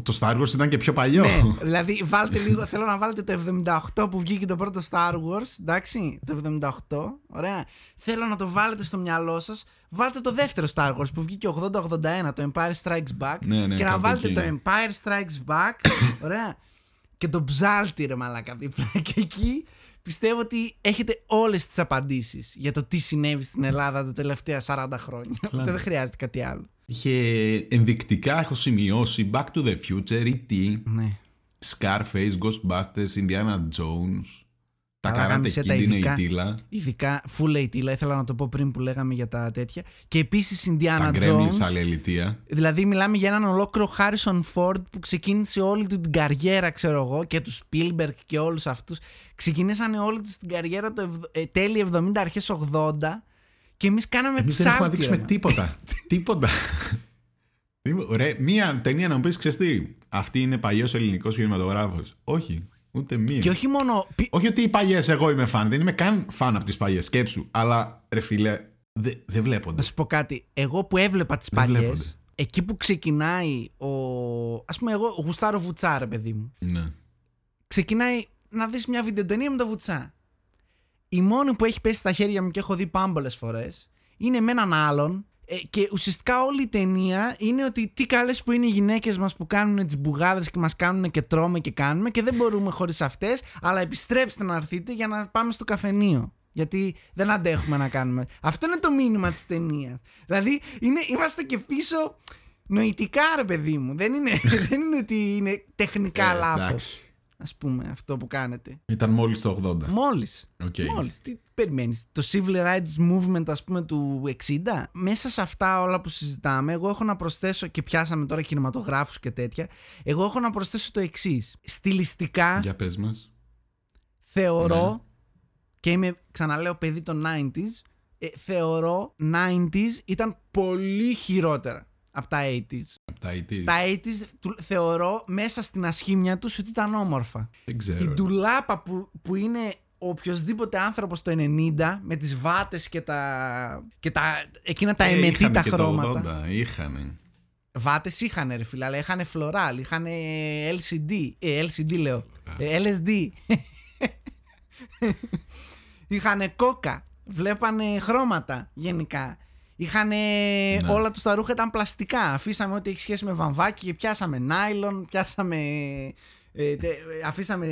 Το Star Wars ήταν και πιο παλιό. ναι, δηλαδή, βάλτε λίγο, θέλω να βάλετε το 78 που βγήκε το πρώτο Star Wars, εντάξει, το 78, ωραία. Θέλω να το βάλετε στο μυαλό σας, βάλτε το δεύτερο Star Wars που βγήκε 80-81, το Empire Strikes Back, Ναι, ναι, και να κάπου βάλετε εκεί. το Empire Strikes Back, (coughs) ωραία, και τον ψάλτη ρε μαλάκα δίπλα. Και εκεί πιστεύω ότι έχετε όλες τις απαντήσεις για το τι συνέβη στην Ελλάδα τα τελευταία 40 χρόνια. Οπότε δεν χρειάζεται κάτι άλλο. Είχε ενδεικτικά, έχω σημειώσει, Back to the Future, E.T., Ναι. Scarface, Ghostbusters, Indiana Jones, τα Καλά, Karate γάμισε τα Kid είναι η ειδικά. τίλα, Ειδικά full ATLA, ήθελα να το πω πριν που λέγαμε για τα τέτοια. Και επίσης τα Indiana Gremlins, Jones. άλλη ελιτία. Δηλαδή μιλάμε για έναν ολόκληρο Harrison Ford που ξεκίνησε όλη του την καριέρα, ξέρω εγώ, και του Spielberg και όλους αυτούς. Ξεκινήσανε όλη τους την καριέρα το ευ- ε, τέλη 70, αρχές 80 και εμείς κάναμε Εμείς δεν έχουμε να ψάρτη. δείξουμε ρε, τίποτα. (laughs) τίποτα. Τίποτα. Ρε, μία ταινία να μου πεις, ξέρεις τι, αυτή είναι παλιός ελληνικός κινηματογράφος. Όχι, ούτε μία. Και όχι μόνο. πι- Όχι ότι οι παλιές εγώ είμαι φαν, δεν είμαι καν φαν από τις παλιές, σκέψου. Αλλά ρε φίλε, Δεν δε βλέπονται. Να σου πω κάτι. Εγώ που έβλεπα τις Δεν παλιές, βλέπονται. εκεί που ξεκινάει ο. Α πούμε, εγώ γουστάρω βουτσά, ρε παιδί μου. Ναι. Ξεκινάει να δεις μια βιντεοτενία με το βουτσά. Η μόνη που έχει πέσει στα χέρια μου και έχω δει πάμπολε φορές είναι με έναν άλλον. ε, Και ουσιαστικά όλη η ταινία είναι ότι τι καλές που είναι οι γυναίκες μας που κάνουν τις μπουγάδες και μας κάνουν και τρώμε και κάνουμε και δεν μπορούμε χωρίς αυτές αλλά επιστρέψτε να έρθετε για να πάμε στο καφενείο. Γιατί δεν αντέχουμε να κάνουμε. Αυτό είναι το μήνυμα της ταινίας. Δηλαδή είναι, είμαστε και πίσω νοητικά ρε παιδί μου. Δεν είναι, (laughs) δεν είναι ότι είναι τεχνικά Ε, λάθος εντάξει. Ας πούμε αυτό που κάνετε. Ήταν μόλις το 80. Μόλις. Οκ. Μόλις. Τι περιμένεις. Το Civil Rights Movement ας πούμε του 60. Μέσα σε αυτά όλα που συζητάμε εγώ έχω να προσθέσω και πιάσαμε τώρα κινηματογράφους και τέτοια. Εγώ έχω να προσθέσω το εξής. Στιλιστικά Για πες μας. θεωρώ Ναι. και είμαι ξαναλέω παιδί των 90s ε, θεωρώ 90s ήταν πολύ χειρότερα από τα 80s. Από τα IT. Τα 80s του- θεωρώ μέσα στην ασχήμια τους ότι ήταν όμορφα. Δεν Η ξέρω. ρε. ντουλάπα που, που είναι ο οποιοδήποτε άνθρωπος το 90 με τις βάτες και τα, και τα εκείνα τα Ε, εμετή είχανε τα και το χρώματα. 80, Είχανε. Βάτες είχαν ρε φίλε, αλλά είχαν φλωράλ, είχαν LCD, ε, LCD λέω, ε, LSD. (laughs) είχαν κόκα, βλέπανε χρώματα γενικά. Είχαν Ναι. όλα τους τα ρούχα ήταν πλαστικά. Αφήσαμε ό,τι έχει σχέση με βαμβάκι και πιάσαμε νάιλον, πιάσαμε. ε, τε- ε, αφήσαμε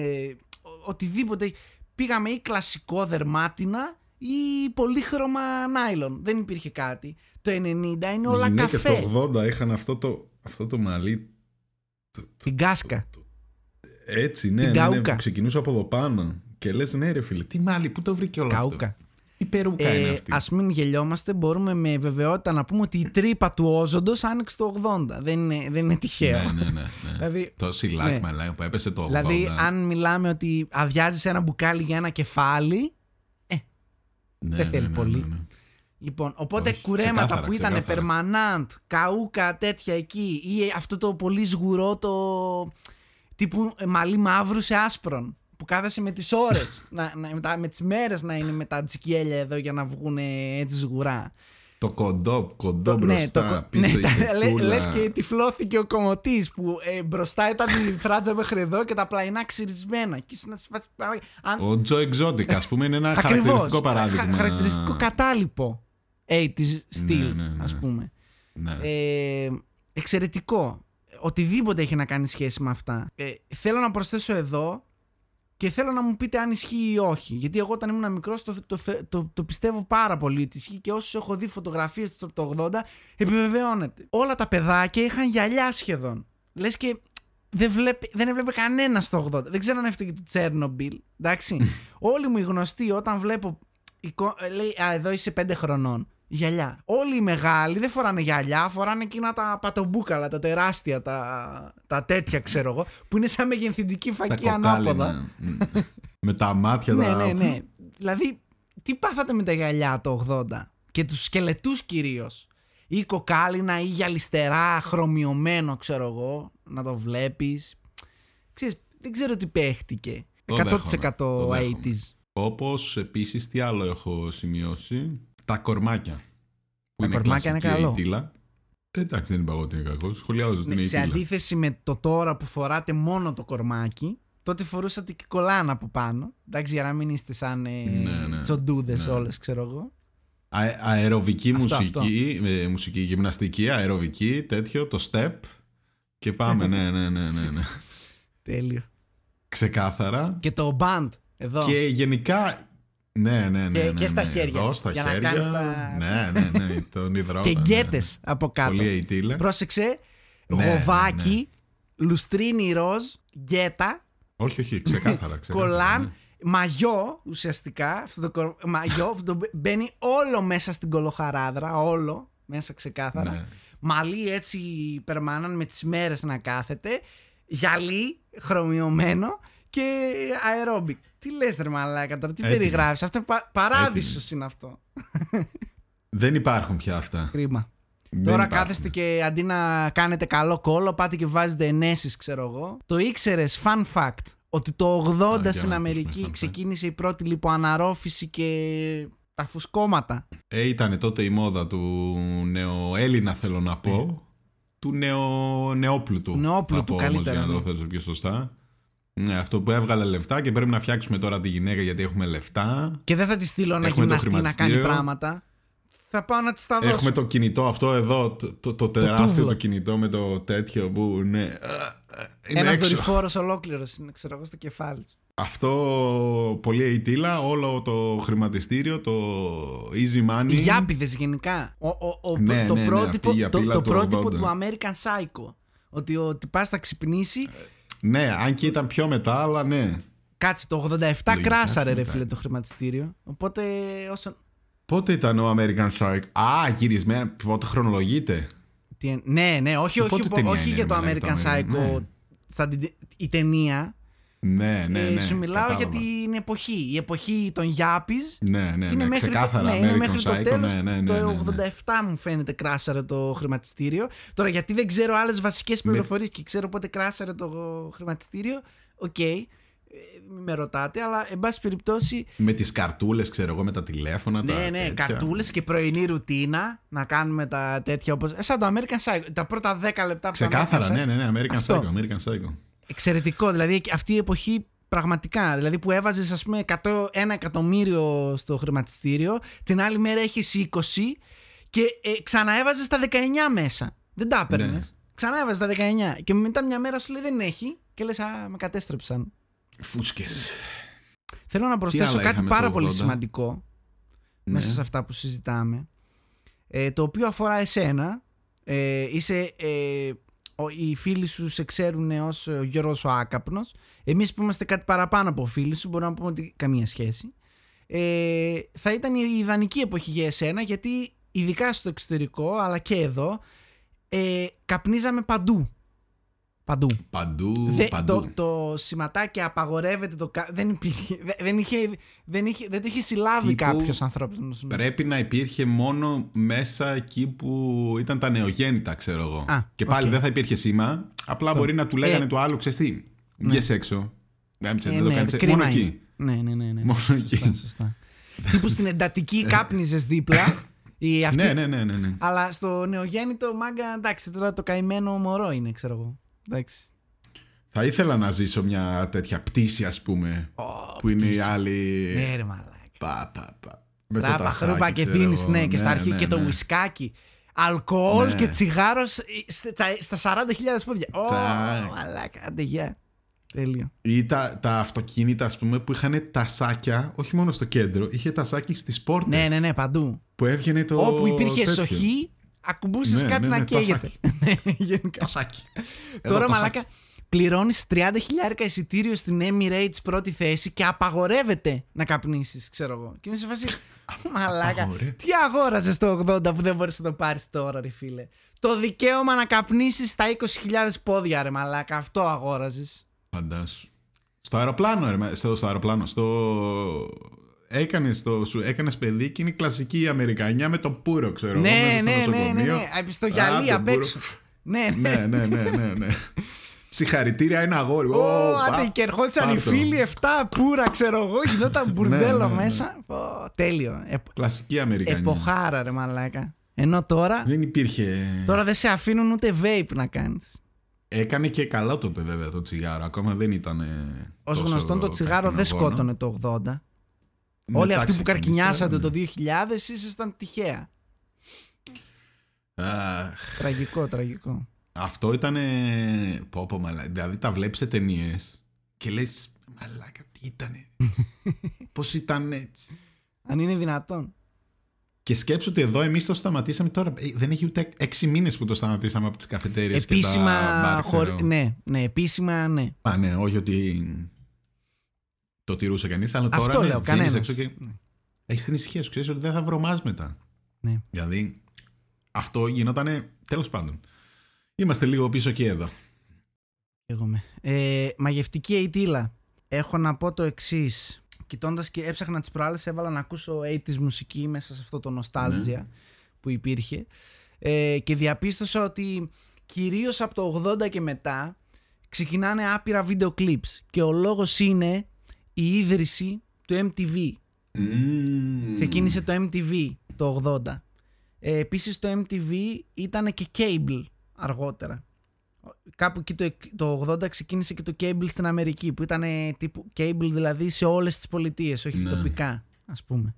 ο- οτιδήποτε. Πήγαμε ή κλασικό δερμάτινα ή πολύχρωμα νάιλον. Δεν υπήρχε κάτι. Το 90 είναι όλα Οι γυναίκες καφέ. το 80 είχαν αυτό το, αυτό το μαλλί. το- το- Την κάσκα. το- έτσι, ναι, Την ναι, ναι, καούκα. που ξεκινούσε από εδώ πάνω. Και λες ναι ρε φίλε, τι μάλι, πού το βρήκε όλο αυτό; Καούκα. Τι περούκα είναι Ε, αυτή. ας μην γελιόμαστε, μπορούμε με βεβαιότητα να πούμε ότι η τρύπα του όζοντος άνοιξε το 80. Δεν είναι, δεν είναι τυχαίο. Ναι, ναι, ναι. ναι. (laughs) Δηλαδή, το σιλάκ ναι. μαλάκα που έπεσε το 80. δηλαδή, αν μιλάμε ότι αδειάζεις ένα μπουκάλι για ένα κεφάλι, Ναι, δεν ναι, θέλει ναι, πολύ. ναι, ναι. Λοιπόν, οπότε Όχι, κουρέματα ξεκάθαρα, που ήταν ξεκάθαρα. permanent, καούκα τέτοια εκεί ή αυτό το πολύ σγουρό το τύπου ε, μαλλί μαύρου σε άσπρον που κάθεσαι με τις ώρες, (laughs) να, να, με, τα, με τις μέρες να είναι με τα τζικέλια εδώ για να βγουν έτσι σγουρά. Το κοντό, κοντό Το- μπροστά, το κο- πίσω ναι, η τα- λέ- φετούλα. λες και τυφλώθηκε ο κομωτής που ε, μπροστά ήταν η φράτζα μέχρι εδώ και τα πλαϊνά ξυρισμένα. Και ήσουν να σε φας- αν- Ο Τζο Εξώτικα, ας πούμε, είναι ένα (laughs) Ακριβώς. χαρακτηριστικό παράδειγμα. Χα- χαρακτηριστικό κατάλοιπο 80's στυλ, ναι, ναι. ας πούμε. Ναι. Ε, εξαιρετικό. Οτιδήποτε έχει να κάνει σχέση με αυτά. Ε, θέλω να προσθέσω εδώ και θέλω να μου πείτε αν ισχύει ή όχι. Γιατί εγώ όταν ήμουν μικρός το, το, θε- το, το πιστεύω πάρα πολύ ότι ισχύει και όσους έχω δει φωτογραφίες από το 80 επιβεβαιώνεται. Όλα τα παιδάκια είχαν γυαλιά σχεδόν. Λες και δεν, βλέπει, δεν έβλεπε κανένα στο 80. Δεν ξέρω αν έφταιγε το Τσέρνομπιλ. Εντάξει. Όλοι μου οι γνωστοί όταν βλέπω. εικο- ε, Λέει, Α, εδώ είσαι 5 χρονών. Γυαλιά. Όλοι οι μεγάλοι δεν φοράνε γυαλιά, φοράνε εκείνα τα πατομπούκαλα, τα τεράστια, τα, τα τέτοια ξέρω εγώ, που είναι σαν μεγενθυντική τα φακή ανάποδα. κοκάλινα. Μ. Με τα μάτια Ναι, τα... ναι, ναι. Δηλαδή, τι πάθατε με τα γυαλιά το 80 και τους σκελετούς κυρίως; Ή κοκάλινα ή γυαλιστερά, χρωμιωμένο ξέρω εγώ, να το βλέπεις. Ξέρεις, δεν ξέρω τι παίχτηκε. Το 100% δέχομαι, το δέχομαι. 80s. Όπως επίσης τι άλλο έχω σημειώσει. Τα κορμάκια. Που Τα είναι κορμάκια είναι κλασική καλό. αιτήλα. Ε, Εντάξει, δεν είπα εγώ ότι είναι κακός. Σχολιάζω την Ναι, σε αιτήλα. αντίθεση με το τώρα που φοράτε μόνο το κορμάκι, τότε φορούσατε και κολάνα από πάνω. Εντάξει, για να μην είστε σαν ε, Ναι, ναι. τσοντούδες Ναι. όλες, ξέρω εγώ. Α- αεροβική Αυτό, μουσική, ε, μουσική, γυμναστική, αεροβική, τέτοιο, το step. Και πάμε, ναι, ναι, ναι, ναι, ναι. (laughs) Τέλειο. Ξεκάθαρα. Και το band, εδώ. Και γενικά. Ναι, ναι, ναι. Και- ναι, και στα ναι. χέρια, Εδώ στα για να χέρια. κάνεις τα- Ναι, ναι, ναι. Τον υδρότα. και ναι, γκέτες ναι. από κάτω. Πολύ αιτήλα. Πρόσεξε, Ναι, γοβάκι, λουστρίνι ροζ, γκέτα, Όχι, όχι, ξεκάθαρα. ξεκάθαρα κολάν, ναι. μαγιό ουσιαστικά. Αυτό το κορ- μαγιό που το μπαι- μπαίνει όλο μέσα στην κολοχαράδρα, όλο μέσα ξεκάθαρα. Ναι. Μαλλί έτσι περμάναν με τις μέρες να κάθεται, γυαλί χρωμιωμένο και αερόμπικ. Τι λες ρε μαλάκα τώρα, τι Έτοιμο. περιγράφεις, αυτό πα- παράδεισος είναι αυτό. Δεν υπάρχουν πια αυτά. Κρίμα. Δεν Τώρα υπάρχουν. κάθεστε και αντί να κάνετε καλό κόλλο, πάτε και βάζετε ενέσεις, ξέρω εγώ. Το ήξερες, fun fact, ότι το 80 Α, για στην να Αμερική ακούσουμε fun fact. ξεκίνησε η πρώτη λιποαναρρόφηση και τα φουσκώματα. Ε, ήταν τότε η μόδα του νεοέλληνα, θέλω να πω. Ναι. Του νεο... νεόπλουτου. Νεόπλουτου, θα πω όμως, καλύτερα, Για να το ναι. θέσω πιο σωστά. Ναι, αυτό που έβγαλε λεφτά και πρέπει να φτιάξουμε τώρα τη γυναίκα γιατί έχουμε λεφτά. Και δεν θα τη στείλω να Έχουμε το γυμναστεί να κάνει χρηματιστήριο. πράγματα. Θα πάω να της τα δώσω. Έχουμε το κινητό αυτό εδώ, το, το, το τεράστιο τούβλο. το κινητό με το τέτοιο που ναι, ε, είναι Ένας έξω. δορυφόρος ολόκληρος είναι, ξέρω εγώ, στο κεφάλι. σου. Αυτό πολύ αιτήλα, όλο το χρηματιστήριο, το easy money. Οι γιάπηδε γενικά. Ο, ο, ο, Ναι, το ναι, ναι, πρότυπο, αυτή η το, απειλά το του πρότυπο 80. του American Psycho. Ότι ο τυπάς θα ξυπνήσει. Ναι, αν και ήταν πιο μετά, αλλά ναι. Κάτσε, το 87 Λογικά, κράσαρε ρε μετά. φίλε το χρηματιστήριο. Οπότε όσο... Πότε ήταν ο American Psycho. Α, γυρισμένα, πότε χρονολογείται; τι εν- ναι, ναι, όχι, όχι, Πότε όχι, ταινία όχι είναι, για το ρε, American το American, Psycho. ναι. Σαν την, η ταινία. Ναι, ναι, Ε, ναι. σου μιλάω κατάλαβα. για την εποχή. Η εποχή των Γιάπης Ναι, ναι, είναι ναι. μέχρι Ξεκάθαρα το, ναι, είναι American μέχρι το Psycho. τέλος, ναι, ναι, ναι, το ναι, ναι. 87 μου φαίνεται κράσαρε το χρηματιστήριο. Τώρα γιατί δεν ξέρω άλλες βασικές Με- πληροφορίες και ξέρω πότε κράσαρε το χρηματιστήριο, οκ, ε, μην με ρωτάτε, αλλά εν πάση περιπτώσει, Με τις καρτούλες, ξέρω εγώ, με τα τηλέφωνα. τα ναι, ναι, τέτοια. καρτούλες και πρωινή ρουτίνα, να κάνουμε τα τέτοια όπως, ε, σαν το American Psycho, τα πρώτα 10 λεπτά από το Ξεκάθαρα, American Psycho. ναι, ναι, ναι. American Αυτό. Psycho, American Psycho. Εξαιρετικό. Δηλαδή αυτή η εποχή πραγματικά. Δηλαδή που έβαζες, ας πούμε, 100, ένα εκατομμύριο στο χρηματιστήριο, την άλλη μέρα έχεις 20 και ε, ξαναέβαζες τα 19 μέσα. Δεν τα έπαιρνες. Ναι. Ξανά έβαζε τα 19. Και μετά μια μέρα σου λέει δεν έχει. Και λες, Α, με κατέστρεψαν. Φούσκες. Θέλω να προσθέσω άλλα κάτι είχαμε πάρα το πολύ 80? σημαντικό Ναι. μέσα σε αυτά που συζητάμε. Ε, το οποίο αφορά εσένα. Ε, είσαι, ε, ο, οι φίλοι σου σε ξέρουν ως ε, ο Γιώργος ο Άκαπνος. Εμείς που είμαστε κάτι παραπάνω από φίλοι σου μπορούμε να πούμε ότι καμία σχέση. Ε, θα ήταν η ιδανική εποχή για εσένα γιατί ειδικά στο εξωτερικό αλλά και εδώ ε, καπνίζαμε παντού. Παντού. Παντού, Δε- παντού. το, το σηματάκι απαγορεύεται. Το, κα- δεν, υπήρχε, δε- δεν, είχε, δεν, είχε, δεν το είχε συλλάβει Τύπου κάποιος ανθρώπινος. Πρέπει να υπήρχε μόνο μέσα εκεί που ήταν τα νεογέννητα, ξέρω εγώ. Α, και πάλι οκ. δεν θα υπήρχε σήμα. Απλά μπορεί να του λέγανε Ε, το άλλο, ξέρεις τι. Βγες έξω. Γάμισε, Ε, δεν το ναι, κάνεις. κρίμα Μόνο είναι. εκεί. Ναι, ναι, ναι. ναι. Μόνο σωστά, εκεί. Σωστά. Τύπου στην εντατική κάπνιζες δίπλα. Η αυτή, Ναι, ναι, ναι, ναι, ναι. Αλλά στο νεογέννητο μάγκα, εντάξει, τώρα το καημένο μωρό είναι, ξέρω εγώ. Εντάξει. Θα ήθελα να ζήσω μια τέτοια πτήση, ας πούμε. Ω, που είναι οι πτήση. άλλοι. Ναι, ρε μαλάκα. Πα, πα, πα. Με το Ράπα, τασάκι, χρούπα και ξέρω δίνεις, εγώ. ναι, και στα αρχή ναι, και το ναι. ουισκάκι. Αλκοόλ Ναι. και τσιγάρος σ- στα, στα 40.000 πόδια. Ω, Τσακ. μαλάκα, άντε γεια. Τέλειο. Ή τα, τα αυτοκίνητα, ας πούμε, που είχαν τασάκια, όχι μόνο στο κέντρο, είχε τασάκι στις πόρτες. Ναι, ναι, ναι, παντού. Που έβγαινε το. Όπου υπήρχε τέτοιο. σοχή, ακουμπούσες Ναι, κάτι ναι, να ναι, καίγεται. (laughs) Ναι, γενικά. Τασάκι. Εδώ Τώρα, τασάκι. μαλάκα, πληρώνεις 30 χιλιάρικα εισιτήριο στην Emirates πρώτη θέση και απαγορεύεται να καπνίσεις, ξέρω εγώ. Και είμαι σε φάση. (laughs) Μαλάκα, Απαγορεύεται. τι αγόραζες το 80 που δεν μπορείς να το πάρεις τώρα, ρε φίλε. Το δικαίωμα να καπνίσεις στα 20.000 πόδια, ρε Μαλάκα. Αυτό αγόραζες. Φαντάσου. Στο αεροπλάνο, ρε, μα- στο, στο αεροπλάνο, στο... Έκανες, το, σου έκανες παιδί και είναι η κλασική Αμερικανιά με το πουρο, ξέρω εγώ, Ναι, μέσα στο ναι, ναι, ναι, νοσοκομείο. ναι. Στο γυαλί Α, απ' τον έξω. Ναι, ναι. ναι, ναι, ναι, ναι, ναι. Συγχαρητήρια, ένα αγόρι. Ω, Ω, άντε, πα- και ερχόντουσαν οι πάρ' το. φίλοι 7 πουρα, ξέρω εγώ. Γινόταν μπουρδέλο ναι, ναι. μέσα. Ω, τέλειο. Ε, Κλασική Αμερικανιά. εποχάρα, ρε Μαλάκα. Ενώ τώρα, Δεν υπήρχε... τώρα δεν σε αφήνουν ούτε vape να κάνεις. Έκανε και καλό τότε βέβαια το τσιγάρο. Ακόμα δεν ήταν. Ως γνωστόν το τσιγάρο δεν σκότωνε το 80. Όλοι αυτοί που καρκινιάσατε το 2000 ήσασταν τυχαία. Τραγικό, τραγικό. Αυτό ήταν. Πω, πω, μαλα... Δηλαδή τα βλέπεις σε ταινίες και λες. Μαλάκα, τι ήτανε. (laughs) Πώς ήταν έτσι. Αν είναι δυνατόν. Και σκέψου ότι εδώ εμείς το σταματήσαμε τώρα. Ε, Δεν έχει ούτε έξι μήνες που το σταματήσαμε από τις καφετέρειες και τα Επίσημα, μπαρ, ξέρω. χωρί- ναι, ναι, επίσημα, ναι. Α, ναι, όχι ότι το τηρούσε κανείς, αλλά Αυτό τώρα ναι, λέω, βγαίνεις κανένας. έξω και Ναι. έχεις την ησυχία σου. Ξέρεις ότι δεν θα βρωμάς μετά. Ναι. Δηλαδή, αυτό γινότανε. Τέλος πάντων. Είμαστε λίγο πίσω και εδώ. Εγώ με. Ε, μαγευτική αιτήλα. Έχω να πω το εξής. Κοιτώντας και έψαχνα τις προάλλες, έβαλα να ακούσω 80s μουσική μέσα σε αυτό το nostalgia Ναι. που υπήρχε. Ε, και διαπίστωσα ότι κυρίως από το 80 και μετά ξεκινάνε άπειρα βίντεο clips. Και ο λόγος είναι η ίδρυση του MTV. Μμμ. Ξεκίνησε το MTV το 80. Ε, επίσης το MTV ήταν και cable αργότερα. Κάπου εκεί το, εκ- το 80 ξεκίνησε και το cable στην Αμερική που ήταν τύπου cable δηλαδή σε όλες τις πολιτείες, όχι Ναι. τοπικά ας πούμε.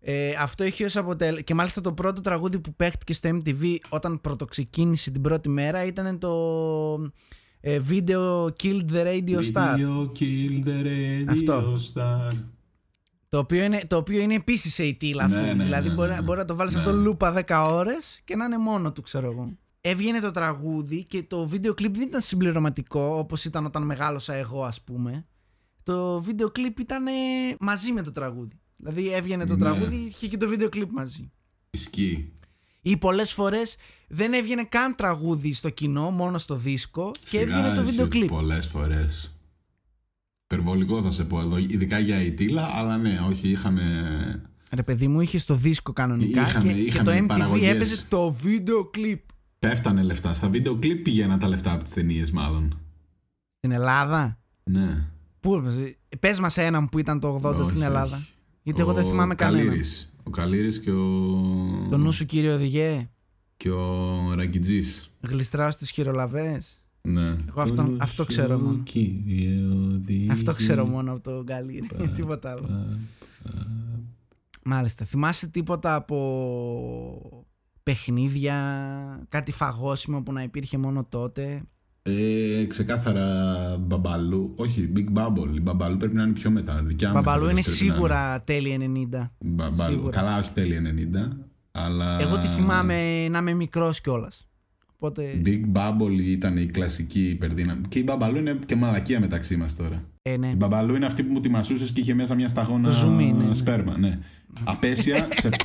Ε, αυτό έχει ως αποτέλεσμα και μάλιστα το πρώτο τραγούδι που παίχτηκε στο MTV όταν πρωτοξεκίνησε την πρώτη μέρα ήταν το ε, video Killed the Radio Star. Video kill the radio Αυτό. star. Το οποίο είναι, το οποίο είναι επίσης σε ητήλα Ναι, αφού. ναι, δηλαδή ναι, μπορεί, ναι, να- ναι. μπορεί να το βάλεις Ναι. αυτό λούπα 10 ώρες και να είναι μόνο του, ξέρω εγώ. Έβγαινε το τραγούδι και το βίντεο κλιπ δεν ήταν συμπληρωματικό όπως ήταν όταν μεγάλωσα εγώ, ας πούμε. Το βίντεο κλιπ ήταν ε, μαζί με το τραγούδι. Δηλαδή έβγαινε το Ναι. τραγούδι και είχε και το βίντεο κλιπ μαζί. Ισχύει. Ή πολλές φορές δεν έβγαινε καν τραγούδι στο κοινό, μόνο στο δίσκο και Σιγά έβγαινε το εσύ βίντεο κλιπ. Πολλές φορές. Υπερβολικό θα σε πω εδώ, ειδικά για η Τίλα, αλλά ναι, όχι, είχαν. Ρε παιδί μου, είχες το δίσκο κανονικά Είχανε- και, και είχανε το MTV παραγωγές. έπαιζε το βίντεο κλιπ. Πέφτανε λεφτά. Στα βίντεο κλιπ πηγαίναν τα λεφτά από τις ταινίες, μάλλον. Στην Ελλάδα; Ναι. Πού έπαιζε. Πες μας έναν που ήταν το 80 Όχι, στην Ελλάδα. όχι. Γιατί εγώ δεν Ο θυμάμαι κανέναν. Καλύρης. Ο Καλύρης και ο. Το νου σου κύριε Οδηγέ. Και ο Ραγκιτζής. Γλιστράω στις χειρολαβές. Ναι. Εγώ αυτό- Το αυτό νου ξέρω σου, μόνο. κύριε οδηγή. Αυτό ξέρω μόνο από το Γκαλίρι. (laughs) τίποτα άλλο. Μάλιστα. Θυμάσαι τίποτα από παιχνίδια, κάτι φαγόσιμο που να υπήρχε μόνο τότε; Ε, ξεκάθαρα μπαμπαλού. Όχι, Big Bubble. Η μπαμπαλού πρέπει να είναι πιο μετά. Δικιά μου Μπαμπαλού είναι πρέπει να σίγουρα τέλη 90. Μπαμπαλού. Σίγουρα. Καλά, όχι τέλη 90. Αλλά. Εγώ τη θυμάμαι να είμαι μικρός κιόλας. Οπότε. Big Bubble ήταν η κλασική υπερδύναμη. Και η μπαμπαλού είναι και μαλακία μεταξύ μας τώρα. Ε, ναι. Η μπαμπαλού είναι αυτή που μου τη μασούσε και είχε μέσα μια σταγόνα Ζουμί, ναι, ναι. σπέρμα. Ναι. Απέσια σε. (laughs)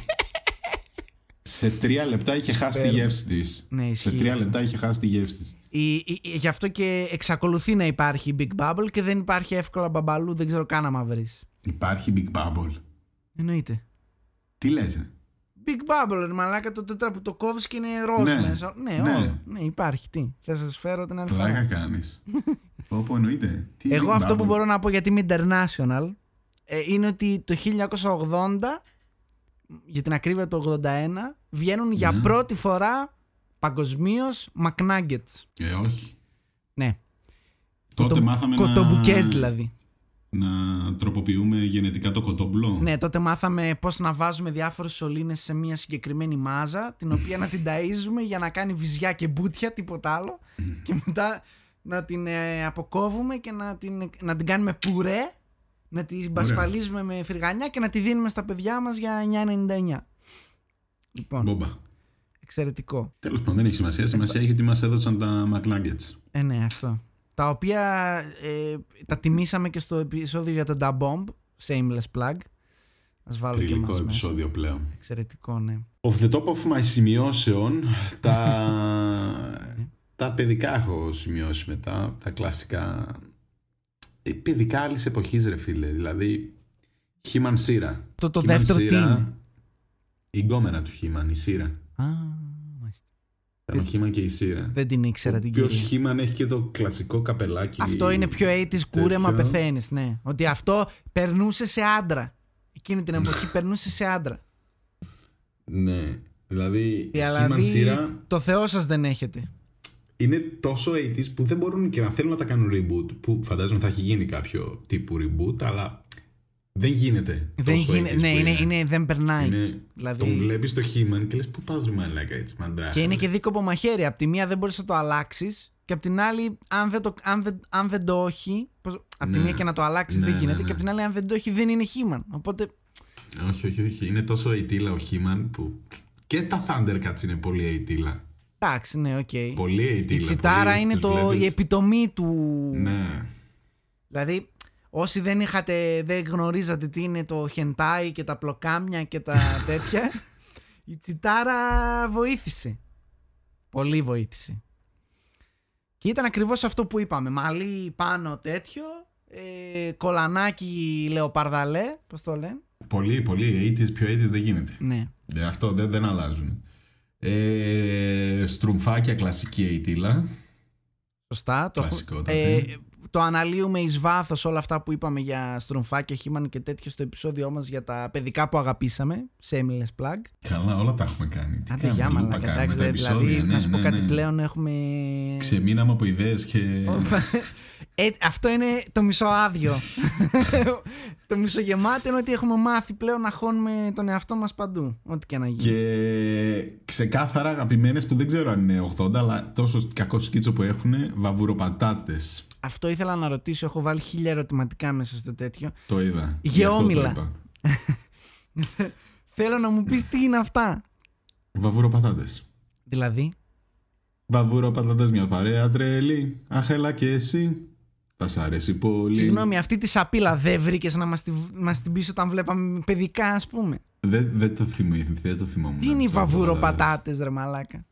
σε τρία λεπτά είχε χάσει τη Σπέρμα. γεύση της. Ναι, σε ισχύει τρία αυτό. λεπτά είχε χάσει τη γεύση της. Η, η- η- γι' αυτό και εξακολουθεί να υπάρχει Big Bubble και δεν υπάρχει εύκολα μπαμπαλού, δεν ξέρω καν άμα βρεις. Υπάρχει Big Bubble. Εννοείται. Τι λες ε; Big Bubble, ρε μαλάκα το τέτρα που το κόβεις και είναι ροζ Ναι. μέσα. Ναι, Ναι. όλο. Ναι, υπάρχει. Τι. Θε να σας φέρω την άλλη Πλάκα φορά. κάνεις. (laughs) Όπω εννοείται. Τι Εγώ Big αυτό που Bubble? μπορώ να πω γιατί είμαι international ε, είναι ότι το 1980, για την ακρίβεια το 81, βγαίνουν για Ναι. πρώτη φορά παγκοσμίως McNuggets. Ε, όχι. Ναι. Τότε Κοτο- μάθαμε να... Κοτομπουκές δηλαδή. να τροποποιούμε γενετικά το κοτόμπλο. Ναι, τότε μάθαμε πώς να βάζουμε διάφορες σωλήνες σε μια συγκεκριμένη μάζα, την οποία να την ταΐζουμε για να κάνει βυζιά και μπούτια, τίποτα άλλο. και μετά να την ε, αποκόβουμε και να την, να την κάνουμε πουρέ, να την πασπαλίζουμε με φρυγανιά και να τη δίνουμε στα παιδιά μας για 9,99. Λοιπόν, Μπόμπα. Εξαιρετικό. Τέλος πάντων, δεν έχει σημασία. Σημασία έχει ότι μας έδωσαν τα McNuggets. Ε, ναι, αυτό. Τα οποία ε, τα τιμήσαμε και στο επεισόδιο για τον Da Bomb, shameless plug. Ας βάλω και Τριλικό εμάς μέσα. επεισόδιο πλέον. Εξαιρετικό, ναι. Off the top of my σημειώσεων, τα, τα παιδικά έχω σημειώσει μετά, τα κλασικά. Ε, παιδικά άλλης εποχής, ρε φίλε. Δηλαδή, Χίμαν Σύρα. Το- το He-Man δεύτερο τι Σύρα, είναι; Η γκόμενα του Χίμαν, η Σύρα. Α, μάλιστα. Ήταν ο Χίμαν και η Σύρα. Δεν την ήξερα Ο την οποίος κυρία. Χίμαν έχει και το κλασικό καπελάκι. Αυτό είναι πιο 80s κούρεμα τέτοιο. πεθαίνεις, ναι. Ότι αυτό περνούσε σε άντρα. Εκείνη την εποχή (laughs) περνούσε σε άντρα. Ναι. Δηλαδή, Δηλαδή, Χίμαν Σύρα το θεό σας δεν έχετε. είναι τόσο 80s που δεν μπορούν και να θέλουν να τα κάνουν reboot. Που φαντάζομαι θα έχει γίνει κάποιο τύπου reboot, αλλά δεν γίνεται. Δεν τόσο γίνε- 80s ναι, που είναι, είναι, δεν περνάει. Είναι- Δηλαδή- Τον βλέπεις το He-Man και λες: Πού πας ρε μαλάκα έτσι, μαντράχα. Και είναι και δίκοπο μαχαίρι. Απ' τη μία δεν μπορείς να το αλλάξεις. Και απ' την άλλη, αν δεν το, αν δεν, αν δεν το έχει. Πώς, απ' τη Ναι. μία και να το αλλάξεις Ναι, δεν ναι, γίνεται. ναι. Και απ' την άλλη, αν δεν το έχει, δεν είναι He-Man. Οπότε. Όχι, όχι, όχι. Είναι τόσο 80ίλα ο He-Man που. Και τα Thundercats είναι πολύ 80ίλα. Εντάξει, ναι, οκ. Πολύ 80ίλα. Η Cheetara πολύ, είναι τους το, βλέπεις. η επιτομή του. Ναι. Δηλαδή, όσοι δεν είχατε, δεν γνωρίζατε τι είναι το χεντάι και τα πλοκάμια και τα (laughs) τέτοια, η τσιτάρα βοήθησε. Πολύ βοήθησε. Και ήταν ακριβώς αυτό που είπαμε. Μαλλί πάνω τέτοιο, ε, κολανάκι λεοπαρδαλέ, πώς το λένε. Πολύ, πολύ. 80s, πιο 80s δεν γίνεται. Ναι. Ε, αυτό δεν, δεν αλλάζουν. Ε, στρουμφάκια κλασική αιτήλα. Σωστά. Το, Κλασικό έχω- τότε. ε, το αναλύουμε εις βάθος όλα αυτά που είπαμε για στρομφάκια, χήμαν και τέτοια στο επεισόδιό μας για τα παιδικά που αγαπήσαμε, σε Έμιλες Plug. Καλά, όλα τα έχουμε κάνει. Τι Άντε κάνουμε, για λούπα μαλάκα, κάνουμε εντάξει, τα δηλαδή, επεισόδια, να ναι, σου πω ναι, κάτι ναι. πλέον έχουμε... Ξεμείναμε από ιδέες και... Ε, αυτό είναι το μισοάδιο. (laughs) το μισογεμάτο είναι ότι έχουμε μάθει πλέον να χώνουμε τον εαυτό μας παντού. Ό,τι και να γίνει. Και ξεκάθαρα αγαπημένες που δεν ξέρω αν είναι 80, αλλά τόσο κακό σκίτσο που έχουν, βαβουροπατάτες. Αυτό ήθελα να ρωτήσω. Έχω βάλει χίλια ερωτηματικά μέσα στο τέτοιο. Το είδα. Γι' αυτό το Γεώμηλα. είπα. (laughs) Θέλω να μου πεις τι είναι αυτά. Βαβουροπατάτες. Δηλαδή, Βαβουροπατάτες μια παρέα τρελή. Αχ, έλα και εσύ. Θα σ' αρέσει πολύ. συγγνώμη, αυτή τη σαπίλα δεν βρήκες να μας, τη, μας την πεις όταν βλέπαμε παιδικά, ας πούμε; Δεν, δεν το θυμάμαι, δεν το θυμόμουν. Τι είναι οι τις βαβουροπατάτες. βαβουροπατάτες, ρε μαλάκα;